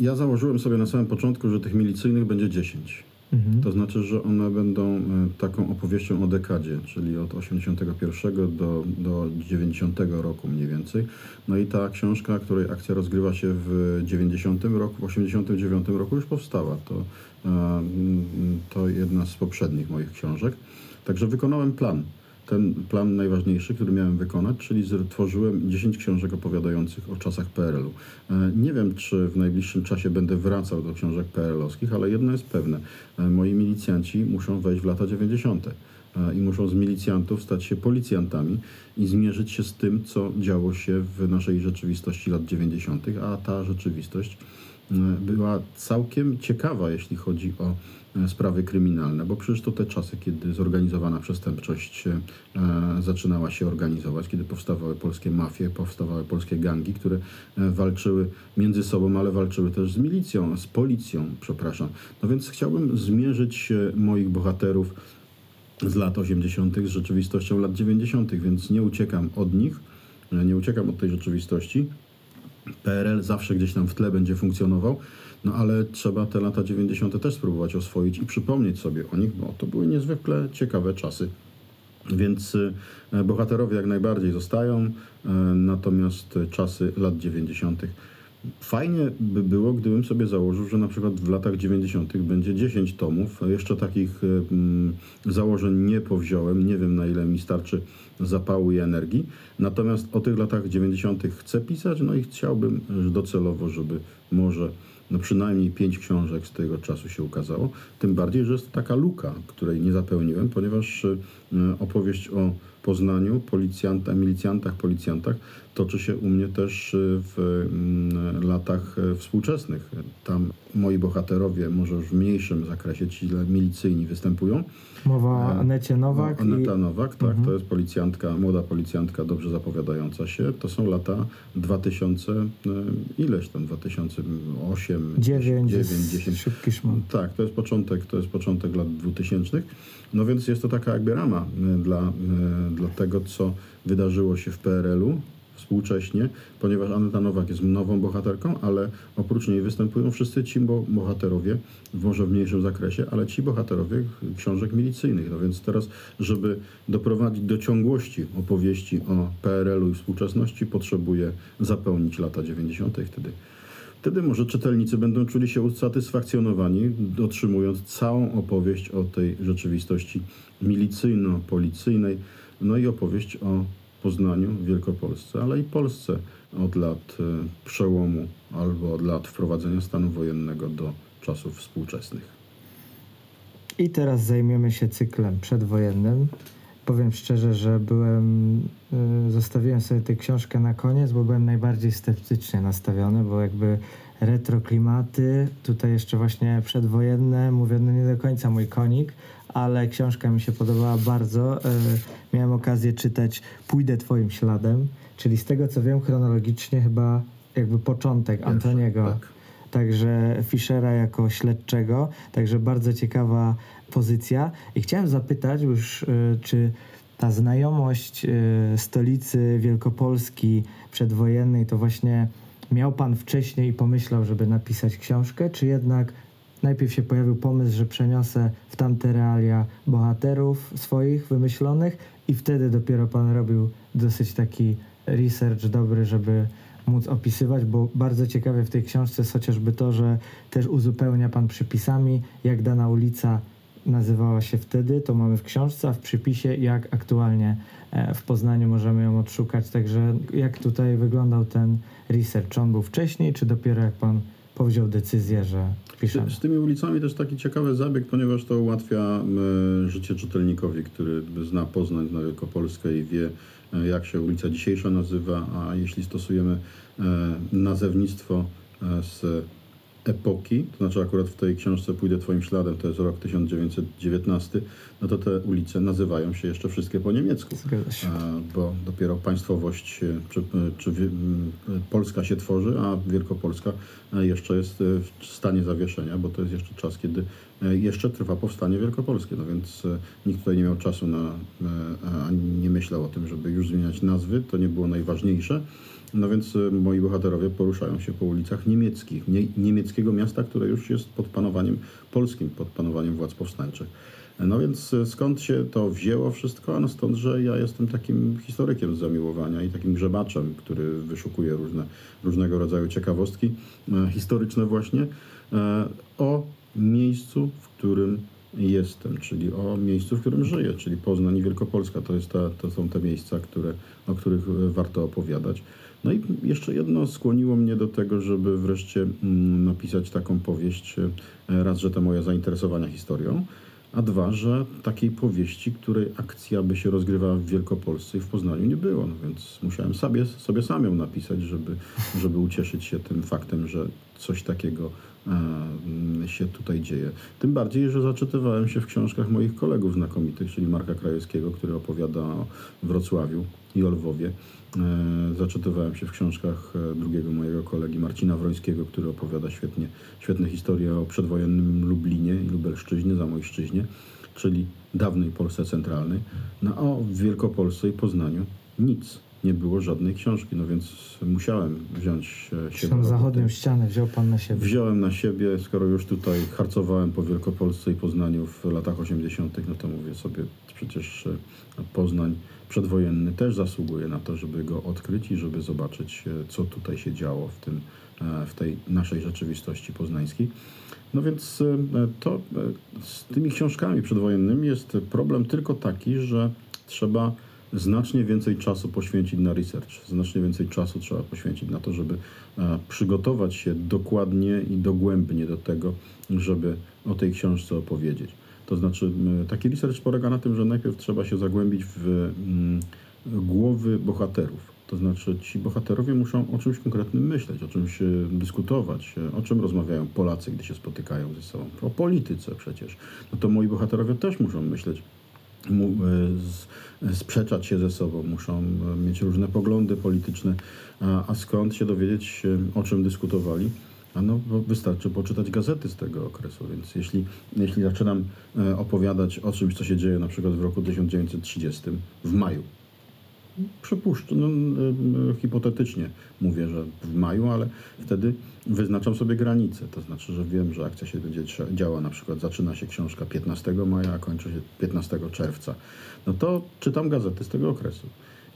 Ja założyłem sobie na samym początku, że tych milicyjnych będzie 10. Mhm. To znaczy, że one będą e, taką opowieścią o dekadzie, czyli od 81 do, do 90 roku mniej więcej. No i ta książka, której akcja rozgrywa się w 90 roku, w 89 roku już powstała. To, e, to jedna z poprzednich moich książek. Także wykonałem plan. Ten plan najważniejszy, który miałem wykonać, czyli stworzyłem 10 książek opowiadających o czasach PRL-u. E, Nie wiem, czy w najbliższym czasie będę wracał do książek PRL-owskich, ale jedno jest pewne. E, Moi milicjanci muszą wejść w lata 90. e, i muszą z milicjantów stać się policjantami i zmierzyć się z tym, co działo się w naszej rzeczywistości lat 90., a ta rzeczywistość była całkiem ciekawa, jeśli chodzi o e, sprawy kryminalne, bo przecież to te czasy, kiedy zorganizowana przestępczość e, zaczynała się organizować, kiedy powstawały polskie mafie, powstawały polskie gangi, które e, walczyły między sobą, ale walczyły też z milicją, z policją, przepraszam. No więc chciałbym zmierzyć e, moich bohaterów z lat 80. z rzeczywistością lat 90., więc nie uciekam od nich, e, nie uciekam od tej rzeczywistości. PRL zawsze gdzieś tam w tle będzie funkcjonował, no ale trzeba te lata 90. też spróbować oswoić i przypomnieć sobie o nich, bo to były niezwykle ciekawe czasy. Więc e, bohaterowie jak najbardziej zostają, e, natomiast czasy lat 90. Fajnie by było, gdybym sobie założył, że na przykład w latach 90. będzie 10 tomów. Jeszcze takich e, mm, założeń nie powziąłem, nie wiem na ile mi starczy zapału i energii. Natomiast o tych latach 90. chcę pisać, no i chciałbym e, docelowo, żeby może no przynajmniej pięć książek z tego czasu się ukazało. Tym bardziej, że jest taka luka, której nie zapełniłem, ponieważ e, opowieść o Poznaniu, policjanta, milicjantach, policjantach toczy się u mnie też e, w mm, latach e, współczesnych. Tam moi bohaterowie, może już w mniejszym zakresie, ci milicyjni występują. Mowa o Anecie Nowak No, Aneta i... Nowak, tak, to jest policjantka, młoda policjantka, dobrze zapowiadająca się. To są lata 2000, e, ileś tam, 2008, 9, 9 jest 10. szybki szmon. Tak, to jest początek, to jest początek lat 2000. No więc jest to taka jakby rama e, dla, e, dla tego, co wydarzyło się w PRL-u współcześnie, ponieważ Aneta Nowak jest nową bohaterką, ale oprócz niej występują wszyscy ci bo- bohaterowie, może w mniejszym zakresie, ale ci bohaterowie książek milicyjnych. No więc teraz, żeby doprowadzić do ciągłości opowieści o PRL-u i współczesności, potrzebuję zapełnić lata 90. wtedy. Wtedy może czytelnicy będą czuli się usatysfakcjonowani, otrzymując całą opowieść o tej rzeczywistości milicyjno-policyjnej, no i opowieść o Poznaniu, Wielkopolsce, ale i Polsce od lat e, przełomu albo od lat wprowadzenia stanu wojennego do czasów współczesnych. I teraz zajmiemy się cyklem przedwojennym. Powiem szczerze, że byłem, y, zostawiłem sobie tę książkę na koniec, bo byłem najbardziej sceptycznie nastawiony, bo jakby retro klimaty, tutaj jeszcze właśnie przedwojenne, mówię, no nie do końca mój konik, ale książka mi się podobała bardzo. Y, miałem okazję czytać Pójdę twoim śladem, czyli z tego co wiem chronologicznie chyba jakby początek Antoniego tak. także Fischera jako śledczego, także bardzo ciekawa pozycja. I chciałem zapytać już, y, czy ta znajomość y, stolicy Wielkopolski przedwojennej to właśnie miał pan wcześniej i pomyślał, żeby napisać książkę, czy jednak najpierw się pojawił pomysł, że przeniosę w tamte realia bohaterów swoich wymyślonych i wtedy dopiero pan robił dosyć taki research dobry, żeby móc opisywać, bo bardzo ciekawe w tej książce jest chociażby to, że też uzupełnia pan przypisami, jak dana ulica nazywała się wtedy, to mamy w książce, a w przypisie jak aktualnie e, w Poznaniu możemy ją odszukać. Także jak tutaj wyglądał ten research? Czy on był wcześniej, czy dopiero jak pan powziął decyzję, że piszemy? Z tymi ulicami też taki ciekawy zabieg, ponieważ to ułatwia e, życie czytelnikowi, który zna Poznań, zna Wielkopolskę i wie, e, jak się ulica dzisiejsza nazywa, a jeśli stosujemy e, nazewnictwo z epoki, to znaczy akurat w tej książce Pójdę Twoim śladem, to jest rok 1919, no to te ulice nazywają się jeszcze wszystkie po niemiecku. Bo dopiero państwowość czy, czy Polska się tworzy, a Wielkopolska e, jeszcze jest e, w stanie zawieszenia, bo to jest jeszcze czas, kiedy e, jeszcze trwa powstanie wielkopolskie. No więc nikt tutaj nie miał czasu na, ani nie myślał o tym, żeby już zmieniać nazwy, to nie było najważniejsze. No więc e, moi bohaterowie poruszają się po ulicach niemieckich, nie, niemieckiego miasta, które już jest pod panowaniem polskim, pod panowaniem władz powstańczych. No więc e, skąd się to wzięło wszystko? No stąd, że ja jestem takim historykiem z zamiłowania i takim grzebaczem, który wyszukuje różne, różnego rodzaju ciekawostki e, historyczne właśnie e, o miejscu, w którym jestem, czyli o miejscu, w którym żyję, czyli Poznań i Wielkopolska. To, jest ta, to są te miejsca, które, o których e, warto opowiadać. No i jeszcze jedno skłoniło mnie do tego, żeby wreszcie mm, napisać taką powieść. e, Raz, że to moje zainteresowania historią, a dwa, że takiej powieści, której akcja by się rozgrywała w Wielkopolsce i w Poznaniu nie było. No więc musiałem sobie, sobie sam ją napisać, żeby, żeby ucieszyć się tym faktem, że coś takiego e, mm, się tutaj dzieje. Tym bardziej, że zaczytywałem się w książkach moich kolegów znakomitych, czyli Marka Krajewskiego, który opowiada o Wrocławiu i o Lwowie. E, Zaczytywałem się w książkach e, drugiego mojego kolegi Marcina Wrońskiego, który opowiada świetnie, świetne historie o przedwojennym Lublinie i Lubelszczyźnie, Zamojszczyźnie, czyli dawnej Polsce centralnej. No a o Wielkopolsce i Poznaniu nic. Nie było żadnej książki, no więc musiałem wziąć e, się do Tą zachodnią ścianę wziął pan na siebie. Wziąłem na siebie, skoro już tutaj harcowałem po Wielkopolsce i Poznaniu w latach 80., no to mówię sobie, przecież e, Poznań przedwojenny też zasługuje na to, żeby go odkryć i żeby zobaczyć, e, co tutaj się działo w, tym, e, w tej naszej rzeczywistości poznańskiej. No więc e, to z tymi książkami przedwojennymi jest problem tylko taki, że trzeba znacznie więcej czasu poświęcić na research, znacznie więcej czasu trzeba poświęcić na to, żeby przygotować się dokładnie i dogłębnie do tego, żeby o tej książce opowiedzieć. To znaczy, taki research polega na tym, że najpierw trzeba się zagłębić w mm, głowy bohaterów. To znaczy, ci bohaterowie muszą o czymś konkretnym myśleć, o czymś e, dyskutować, e, o czym rozmawiają Polacy, gdy się spotykają ze sobą. O polityce przecież. No to moi bohaterowie też muszą myśleć e, sprzeczać się ze sobą, muszą mieć różne poglądy polityczne, a, a skąd się dowiedzieć, o czym dyskutowali? No, wystarczy poczytać gazety z tego okresu, więc jeśli, jeśli zaczynam e, opowiadać o czymś, co się dzieje na przykład w roku 1930, w maju, przypuszczę, no, e, e, hipotetycznie mówię, że w maju, ale wtedy wyznaczam sobie granice. To znaczy, że wiem, że akcja się będzie działa, na przykład zaczyna się książka 15 maja, a kończy się 15 czerwca. No to czytam gazety z tego okresu.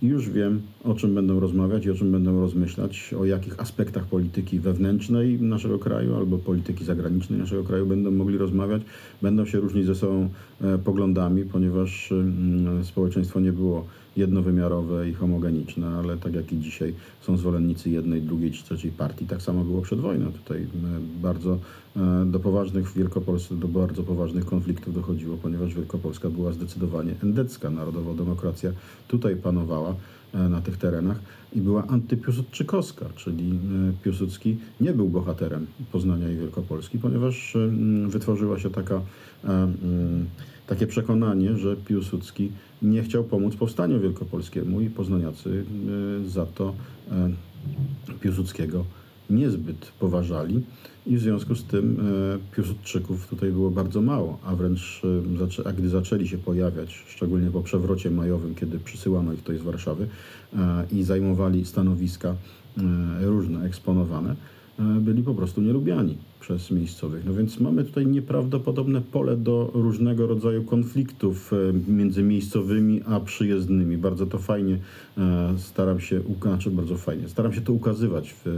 Już wiem, o czym będą rozmawiać i o czym będą rozmyślać, o jakich aspektach polityki wewnętrznej naszego kraju albo polityki zagranicznej naszego kraju będą mogli rozmawiać. Będą się różnić ze sobą e, poglądami, ponieważ mm, społeczeństwo nie było jednowymiarowe i homogeniczne, ale tak jak i dzisiaj są zwolennicy jednej, drugiej czy trzeciej partii, tak samo było przed wojną. Tutaj e, bardzo e, do poważnych w Wielkopolsce, do bardzo poważnych konfliktów dochodziło, ponieważ Wielkopolska była zdecydowanie endecka, narodowa demokracja tutaj panowała e, na tych terenach i była antypiłsudczykowska, czyli Piłsudski nie był bohaterem Poznania i Wielkopolski, ponieważ wytworzyła się taka, takie przekonanie, że Piłsudski nie chciał pomóc powstaniu wielkopolskiemu i poznaniacy e, za to e, Piłsudskiego niezbyt poważali. I w związku z tym e, Piłsudczyków tutaj było bardzo mało, a wręcz a gdy zaczęli się pojawiać, szczególnie po przewrocie majowym, kiedy przysyłano ich tutaj z Warszawy i zajmowali stanowiska różne, eksponowane, byli po prostu nielubiani przez miejscowych. No więc mamy tutaj nieprawdopodobne pole do różnego rodzaju konfliktów e, między miejscowymi a przyjezdnymi. Bardzo to fajnie e, staram się, znaczy bardzo fajnie, staram się to ukazywać w e,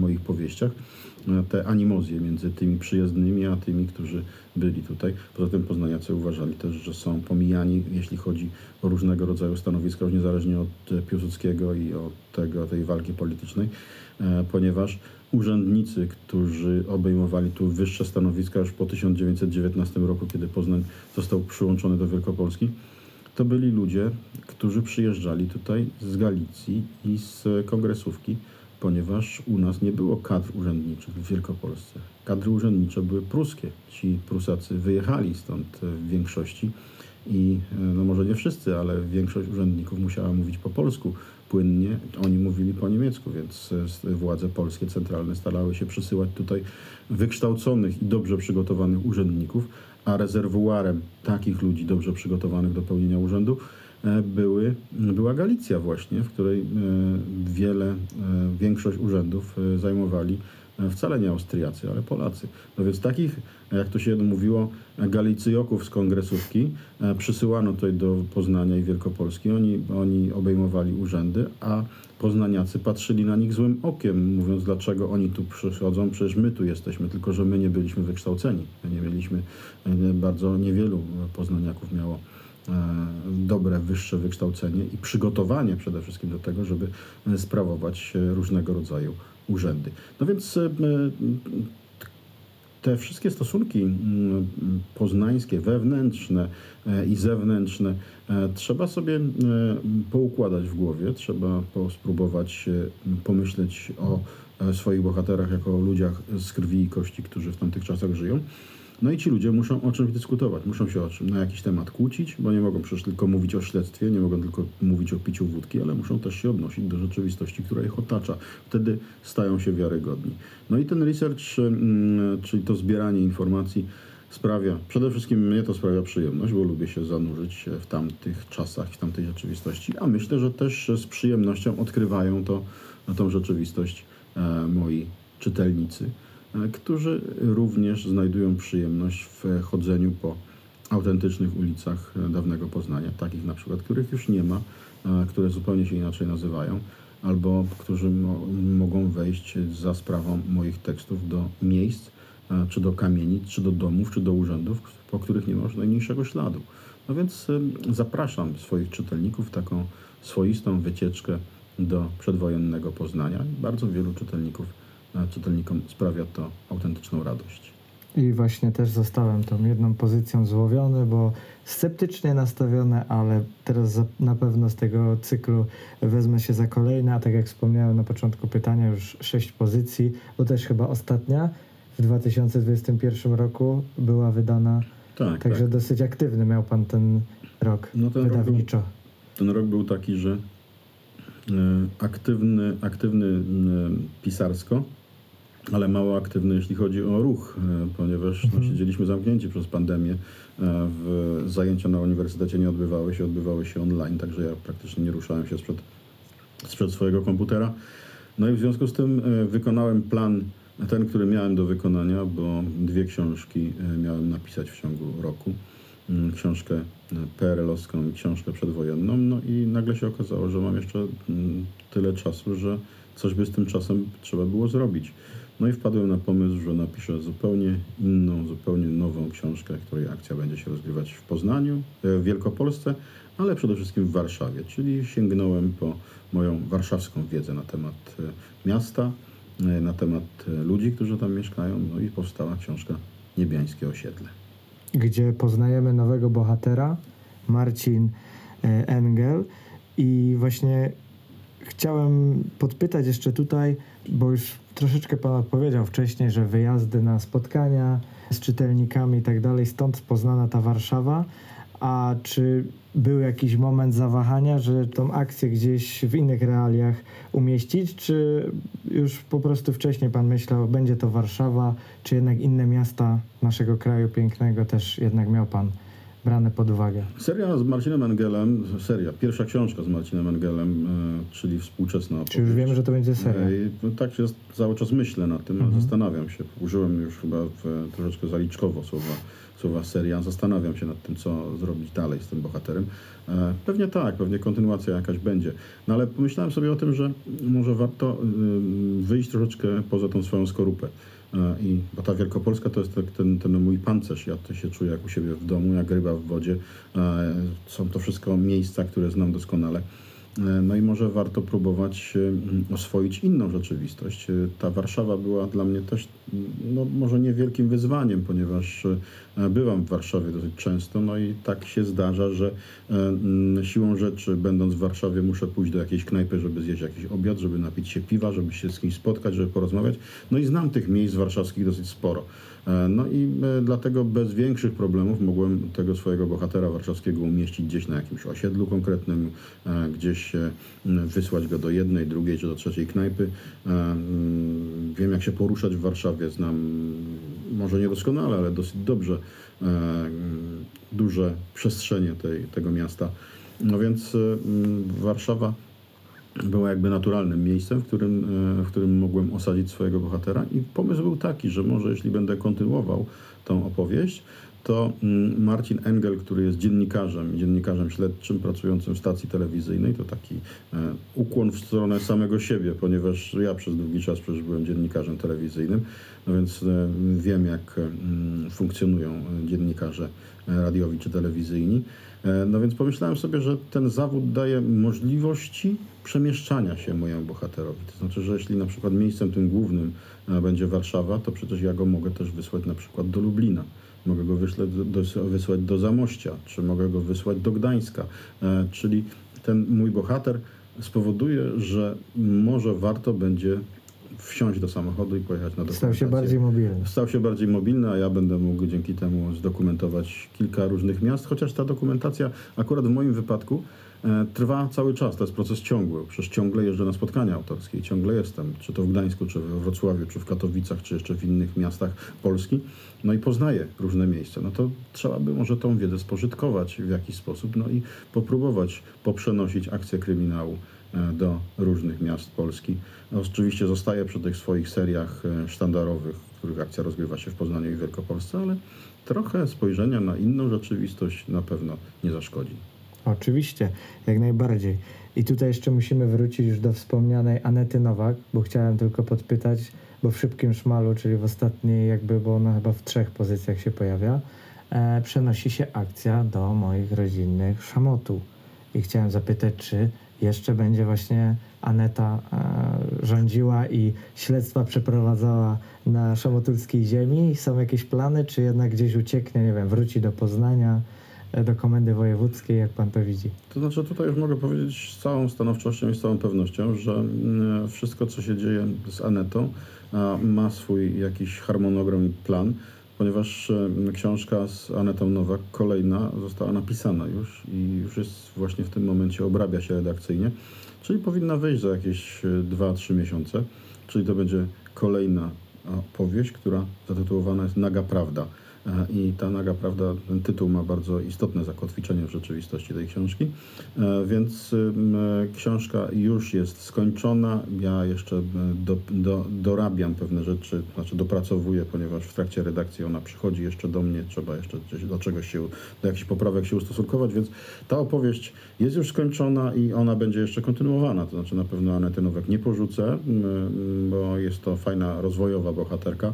moich powieściach, te animozje między tymi przyjezdnymi a tymi, którzy byli tutaj. Poza tym poznaniacy uważali też, że są pomijani, jeśli chodzi o różnego rodzaju stanowiska, niezależnie od Piłsudskiego i od tego, tej walki politycznej, ponieważ urzędnicy, którzy obejmowali tu wyższe stanowiska już po 1919 roku, kiedy Poznań został przyłączony do Wielkopolski, to byli ludzie, którzy przyjeżdżali tutaj z Galicji i z kongresówki ponieważ u nas nie było kadr urzędniczych w Wielkopolsce. Kadry urzędnicze były pruskie. Ci Prusacy wyjechali stąd w większości i no może nie wszyscy, ale większość urzędników musiała mówić po polsku płynnie. Oni mówili po niemiecku, więc władze polskie centralne starały się przysyłać tutaj wykształconych i dobrze przygotowanych urzędników, a rezerwuarem takich ludzi dobrze przygotowanych do pełnienia urzędu były, była Galicja właśnie, w której wiele, większość urzędów zajmowali wcale nie Austriacy, ale Polacy. No więc takich, jak to się mówiło, Galicyjoków z kongresówki przysyłano tutaj do Poznania i Wielkopolski. Oni, oni obejmowali urzędy, a poznaniacy patrzyli na nich złym okiem, mówiąc, dlaczego oni tu przychodzą, przecież my tu jesteśmy, tylko że my nie byliśmy wykształceni. Nie mieliśmy, bardzo niewielu poznaniaków miało dobre, wyższe wykształcenie i przygotowanie przede wszystkim do tego, żeby sprawować różnego rodzaju urzędy. No więc te wszystkie stosunki poznańskie, wewnętrzne i zewnętrzne, trzeba sobie poukładać w głowie, trzeba spróbować pomyśleć o swoich bohaterach jako o ludziach z krwi i kości, którzy w tamtych czasach żyją. No i ci ludzie muszą o czymś dyskutować, muszą się o czym, na jakiś temat kłócić, bo nie mogą przecież tylko mówić o śledztwie, nie mogą tylko mówić o piciu wódki, ale muszą też się odnosić do rzeczywistości, która ich otacza. Wtedy stają się wiarygodni. No i ten research, czyli to zbieranie informacji sprawia, przede wszystkim mnie to sprawia przyjemność, bo lubię się zanurzyć w tamtych czasach, w tamtej rzeczywistości, a myślę, że też z przyjemnością odkrywają to, tą rzeczywistość moi czytelnicy którzy również znajdują przyjemność w chodzeniu po autentycznych ulicach dawnego Poznania, takich na przykład, których już nie ma, które zupełnie się inaczej nazywają, albo którzy mo mogą wejść za sprawą moich tekstów do miejsc, czy do kamienic, czy do domów, czy do urzędów, po których nie ma już najmniejszego śladu. No więc zapraszam swoich czytelników w taką swoistą wycieczkę do przedwojennego Poznania. Bardzo wielu czytelników czytelnikom sprawia to autentyczną radość. I właśnie też zostałem tą jedną pozycją złowiony, bo sceptycznie nastawione, ale teraz na pewno z tego cyklu wezmę się za kolejne, a tak jak wspomniałem na początku pytania, już sześć pozycji, bo też chyba ostatnia w 2021 roku była wydana. Tak, Także tak. dosyć aktywny miał pan ten rok no ten wydawniczo. Rok był, ten rok był taki, że e, aktywny, aktywny e, pisarsko, ale mało aktywny, jeśli chodzi o ruch, e, ponieważ no, mhm. siedzieliśmy zamknięci przez pandemię. E, w, zajęcia na uniwersytecie nie odbywały się, odbywały się online, także ja praktycznie nie ruszałem się sprzed, sprzed swojego komputera. No i w związku z tym e, wykonałem plan, ten, który miałem do wykonania, bo dwie książki miałem napisać w ciągu roku. Mm, książkę PRL-owską i książkę przedwojenną. No i nagle się okazało, że mam jeszcze mm, tyle czasu, że coś by z tym czasem trzeba było zrobić. No i wpadłem na pomysł, że napiszę zupełnie inną, zupełnie nową książkę, której akcja będzie się rozgrywać w Poznaniu, e, w Wielkopolsce, ale przede wszystkim w Warszawie, czyli sięgnąłem po moją warszawską wiedzę na temat e, miasta, e, na temat ludzi, którzy tam mieszkają, no i powstała książka Niebiańskie Osiedle. Gdzie poznajemy nowego bohatera, Marcin Engel. I właśnie chciałem podpytać jeszcze tutaj, bo już troszeczkę Pan odpowiedział wcześniej, że wyjazdy na spotkania z czytelnikami i tak dalej, stąd poznana ta Warszawa. A czy był jakiś moment zawahania, że tą akcję gdzieś w innych realiach umieścić, czy już po prostu wcześniej Pan myślał, będzie to Warszawa, czy jednak inne miasta naszego kraju pięknego też jednak miał Pan brane pod uwagę. Seria z Marcinem Engelem, seria, pierwsza książka z Marcinem Engelem, e, czyli współczesna opowieść. Czy już wiemy, że to będzie seria? E, tak się cały czas myślę nad tym, mhm. zastanawiam się. Użyłem już chyba w, troszeczkę zaliczkowo słowa, słowa seria. Zastanawiam się nad tym, co zrobić dalej z tym bohaterem. E, pewnie tak, pewnie kontynuacja jakaś będzie. No ale pomyślałem sobie o tym, że może warto wyjść troszeczkę poza tą swoją skorupę. E, I, bo ta Wielkopolska to jest ten, ten mój pancerz. Ja to się czuję jak u siebie w domu, jak ryba w wodzie. E, są to wszystko miejsca, które znam doskonale. E, no i może warto próbować oswoić inną rzeczywistość. Ta Warszawa była dla mnie też no, może nie wielkim wyzwaniem, ponieważ e, bywam w Warszawie dosyć często, no i tak się zdarza, że e, siłą rzeczy, będąc w Warszawie, muszę pójść do jakiejś knajpy, żeby zjeść jakiś obiad, żeby napić się piwa, żeby się z kimś spotkać, żeby porozmawiać. No i znam tych miejsc warszawskich dosyć sporo. E, No i e, dlatego bez większych problemów mogłem tego swojego bohatera warszawskiego umieścić gdzieś na jakimś osiedlu konkretnym, e, gdzieś e, wysłać go do jednej, drugiej czy do trzeciej knajpy. E, Wiem jak się poruszać w Warszawie, znam może niedoskonale, ale dosyć dobrze e, duże przestrzenie tej, tego miasta. No więc e, Warszawa była jakby naturalnym miejscem, w którym, e, w którym mogłem osadzić swojego bohatera. I pomysł był taki, że może jeśli będę kontynuował tą opowieść, to mm, Marcin Engel, który jest dziennikarzem, dziennikarzem śledczym pracującym w stacji telewizyjnej, to taki e, ukłon w stronę samego siebie, ponieważ ja przez długi czas przecież byłem dziennikarzem telewizyjnym, no więc e, wiem jak mm, funkcjonują e, dziennikarze e, radiowi czy telewizyjni. E, No więc pomyślałem sobie, że ten zawód daje możliwości przemieszczania się mojemu bohaterowi. To znaczy, że jeśli na przykład miejscem tym głównym e, będzie Warszawa, to przecież ja go mogę też wysłać na przykład do Lublina. Mogę go wysłać do, wysłać do Zamościa, czy mogę go wysłać do Gdańska. E, czyli ten mój bohater spowoduje, że może warto będzie wsiąść do samochodu i pojechać na dokumentację. Stał się bardziej mobilny. Stał się bardziej mobilny, a ja będę mógł dzięki temu zdokumentować kilka różnych miast, chociaż ta dokumentacja akurat w moim wypadku trwa cały czas, to jest proces ciągły. Przecież ciągle jeżdżę na spotkania autorskie i ciągle jestem, czy to w Gdańsku, czy we Wrocławiu, czy w Katowicach, czy jeszcze w innych miastach Polski. No i poznaję różne miejsca. No to trzeba by może tą wiedzę spożytkować w jakiś sposób, no i popróbować poprzenosić akcję kryminału e, do różnych miast Polski. No, oczywiście zostaję przy tych swoich seriach e, sztandarowych, w których akcja rozgrywa się w Poznaniu i Wielkopolsce, ale trochę spojrzenia na inną rzeczywistość na pewno nie zaszkodzi. Oczywiście, jak najbardziej. I tutaj jeszcze musimy wrócić już do wspomnianej Anety Nowak, bo chciałem tylko podpytać, bo w szybkim szmalu, czyli w ostatniej jakby, bo ona chyba w trzech pozycjach się pojawia, e, przenosi się akcja do moich rodzinnych Szamotu. I chciałem zapytać, czy jeszcze będzie właśnie Aneta e, rządziła i śledztwa przeprowadzała na szamotulskiej ziemi? Są jakieś plany, czy jednak gdzieś ucieknie, nie wiem, wróci do Poznania, do komendy wojewódzkiej, jak pan to widzi? To znaczy tutaj już mogę powiedzieć z całą stanowczością i z całą pewnością, że mm, wszystko co się dzieje z Anetą ma swój jakiś harmonogram i plan, ponieważ e, książka z Anetą Nowak, kolejna, została napisana już i już jest właśnie w tym momencie, obrabia się redakcyjnie, czyli powinna wyjść za jakieś e, 2-3 miesiące, czyli to będzie kolejna opowieść, która zatytułowana jest Naga Prawda. I ta naga prawda, ten tytuł ma bardzo istotne zakotwiczenie w rzeczywistości tej książki. E, Więc książka już jest skończona. Ja jeszcze do, do, dorabiam pewne rzeczy, znaczy dopracowuję, ponieważ w trakcie redakcji ona przychodzi jeszcze do mnie. Trzeba jeszcze do czegoś się, do jakichś poprawek się ustosunkować, więc ta opowieść jest już skończona i ona będzie jeszcze kontynuowana. To znaczy na pewno Anety Nowak nie porzucę, bo jest to fajna, rozwojowa bohaterka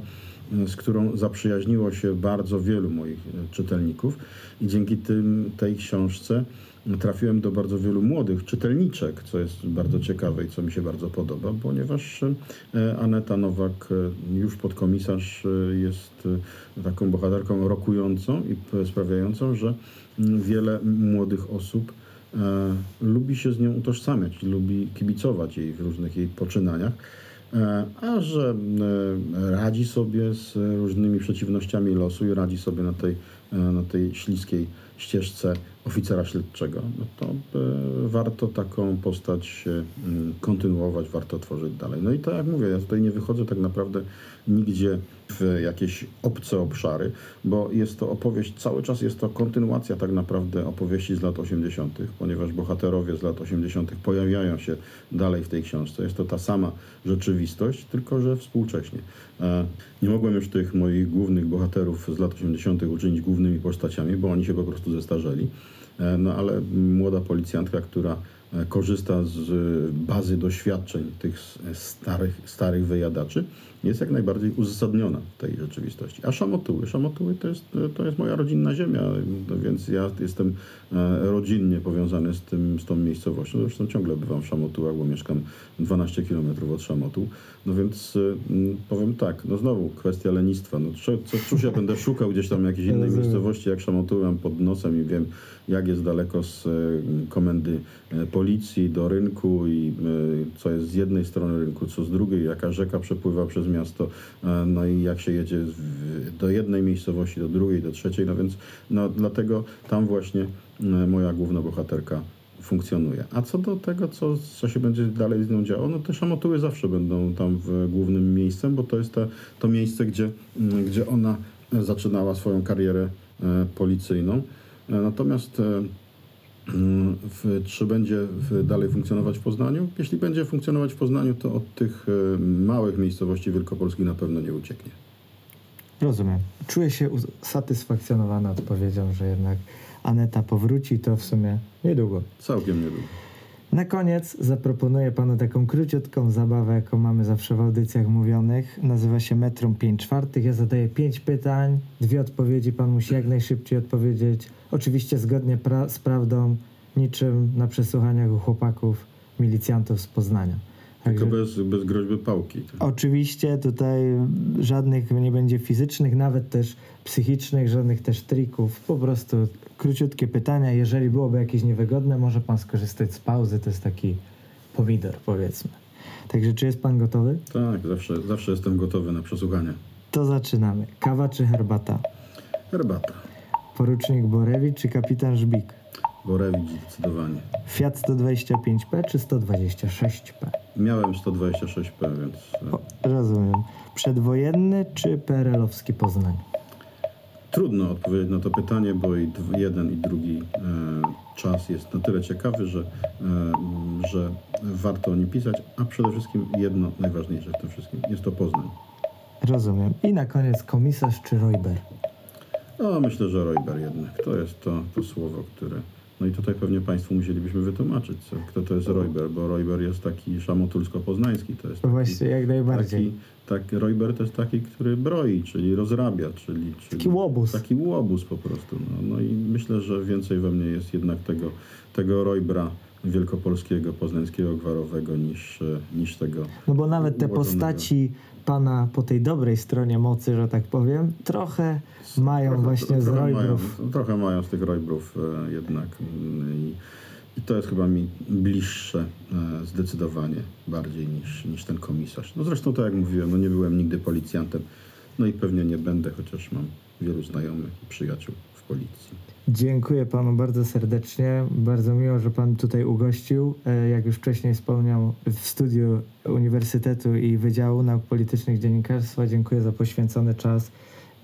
z którą zaprzyjaźniło się bardzo wielu moich e, czytelników i dzięki tym, tej książce trafiłem do bardzo wielu młodych czytelniczek, co jest bardzo ciekawe i co mi się bardzo podoba, ponieważ e, Aneta Nowak, e, już podkomisarz, jest taką bohaterką rokującą i sprawiającą, że mm, wiele młodych osób lubi się z nią utożsamiać, lubi kibicować jej w różnych jej poczynaniach. E, A że e, radzi sobie z różnymi przeciwnościami losu i radzi sobie na tej, e, na tej śliskiej ścieżce oficera śledczego, no to e, warto taką postać e, mm, kontynuować, warto tworzyć dalej. No i tak jak mówię, ja tutaj nie wychodzę tak naprawdę nigdzie w jakieś obce obszary, bo jest to opowieść, cały czas jest to kontynuacja tak naprawdę opowieści z lat 80., ponieważ bohaterowie z lat 80. pojawiają się dalej w tej książce. Jest to ta sama rzeczywistość, tylko że współcześnie. E, Nie mogłem już tych moich głównych bohaterów z lat 80. uczynić głównymi postaciami, bo oni się po prostu zestarzeli. E, No ale młoda policjantka, która e, korzysta z bazy doświadczeń tych starych, starych wyjadaczy, jest jak najbardziej uzasadniona w tej rzeczywistości. A Szamotuły, Szamotuły to jest, to jest moja rodzinna ziemia, no więc ja jestem e, rodzinnie powiązany z, tym, z tą miejscowością. Zresztą ciągle bywam w Szamotułach, bo mieszkam 12 km od Szamotuł. No więc y, mm, powiem tak, no znowu kwestia lenistwa. No, co, co, cóż ja będę szukał gdzieś tam jakiejś innej miejscowości, jak Szamotuły mam pod nosem i wiem, jak jest daleko z e, komendy e, policji do rynku i co jest z jednej strony rynku, co z drugiej, jaka rzeka przepływa przez miasto, no i jak się jedzie do jednej miejscowości, do drugiej, do trzeciej, no więc no, dlatego tam właśnie moja główna bohaterka funkcjonuje. A co do tego, co, co się będzie dalej z nią działo, no te szamotuły zawsze będą tam w głównym miejscem, bo to jest to, miejsce, gdzie, mm, gdzie ona e, zaczynała swoją karierę e, policyjną. E, Natomiast mm, w, czy będzie w, dalej funkcjonować w Poznaniu? Jeśli będzie funkcjonować w Poznaniu, to od tych małych miejscowości wielkopolskich na pewno nie ucieknie. Rozumiem. Czuję się usatysfakcjonowana odpowiedzią, że jednak Aneta powróci to w sumie niedługo. Całkiem niedługo. Na koniec zaproponuję panu taką króciutką zabawę, jaką mamy zawsze w audycjach mówionych. Nazywa się Metrum 5 czwartych. Ja zadaję 5 pytań, dwie odpowiedzi. Pan musi jak najszybciej odpowiedzieć. Oczywiście zgodnie pra- z prawdą, niczym na przesłuchaniach u chłopaków, milicjantów z Poznania. Tylko Także bez, bez groźby pałki. oczywiście tutaj żadnych nie będzie fizycznych, nawet też psychicznych, żadnych też trików. Po prostu króciutkie pytania. Jeżeli byłoby jakieś niewygodne, może pan skorzystać z pauzy. To jest taki pomidor, powiedzmy. Także czy jest pan gotowy? Tak, zawsze, zawsze jestem gotowy na przesłuchanie. To zaczynamy. Kawa czy herbata? Herbata. Porucznik Borewicz czy kapitan Żbik? Borewicz zdecydowanie. Fiat 125P czy 126P? Miałem 126P, więc O, rozumiem. Przedwojenny czy PRL-owski Poznań? Trudno odpowiedzieć na to pytanie, bo i jeden i drugi e, czas jest na tyle ciekawy, że, e, że warto o nim pisać, a przede wszystkim jedno najważniejsze w tym wszystkim, jest to Poznań. Rozumiem. I na koniec komisarz czy Royber? No, myślę, że Royber jednak. To jest to, to słowo, które... No i tutaj pewnie Państwu musielibyśmy wytłumaczyć, co, kto to jest Royber, bo Royber jest taki szamotulsko-poznański. To jest taki, Właśnie, jak najbardziej. Taki, tak, Royber to jest taki, który broi, czyli rozrabia, czyli... czyli Taki łobuz. Taki łobuz po prostu. No, no i myślę, że więcej we mnie jest jednak tego, tego Roybra wielkopolskiego, poznańskiego, gwarowego niż, e, niż tego... No bo nawet te postaci pana po tej dobrej stronie mocy, że tak powiem, trochę mają Trochę- właśnie z trochę Roybrów. Mają, trochę mają z tych Roybrów e, jednak. mm, I, I to jest chyba mi bliższe e, zdecydowanie bardziej niż, niż ten komisarz. No zresztą tak jak mówiłem, no nie byłem nigdy policjantem. No i pewnie nie będę, chociaż mam wielu znajomych i przyjaciół w policji. Dziękuję panu bardzo serdecznie. Bardzo miło, że pan tutaj ugościł. E, Jak już wcześniej wspomniał, w studiu Uniwersytetu i Wydziału Nauk Politycznych Dziennikarstwa. Dziękuję za poświęcony czas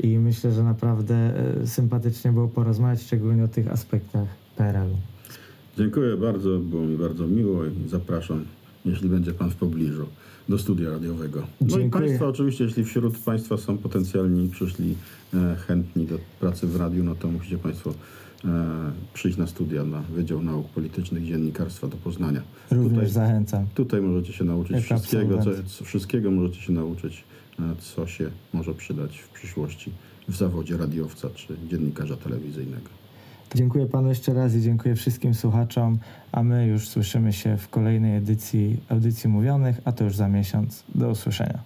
i myślę, że naprawdę e, sympatycznie było porozmawiać, szczególnie o tych aspektach PRL-u. Dziękuję bardzo, było mi bardzo miło i zapraszam, jeśli będzie Pan w pobliżu, do studia radiowego. No i Dziękuję. Państwa oczywiście, jeśli wśród Państwa są potencjalni, przyszli e, chętni do pracy w radiu, no to musicie Państwo e, przyjść na studia na Wydział Nauk Politycznych i Dziennikarstwa do Poznania. Również Tutaj, zachęcam. tutaj możecie się nauczyć wszystkiego, co, co, wszystkiego możecie się nauczyć, e, co się może przydać w przyszłości w zawodzie radiowca czy dziennikarza telewizyjnego. Dziękuję panu jeszcze raz i dziękuję wszystkim słuchaczom, a my już słyszymy się w kolejnej edycji audycji mówionych, a to już za miesiąc. Do usłyszenia.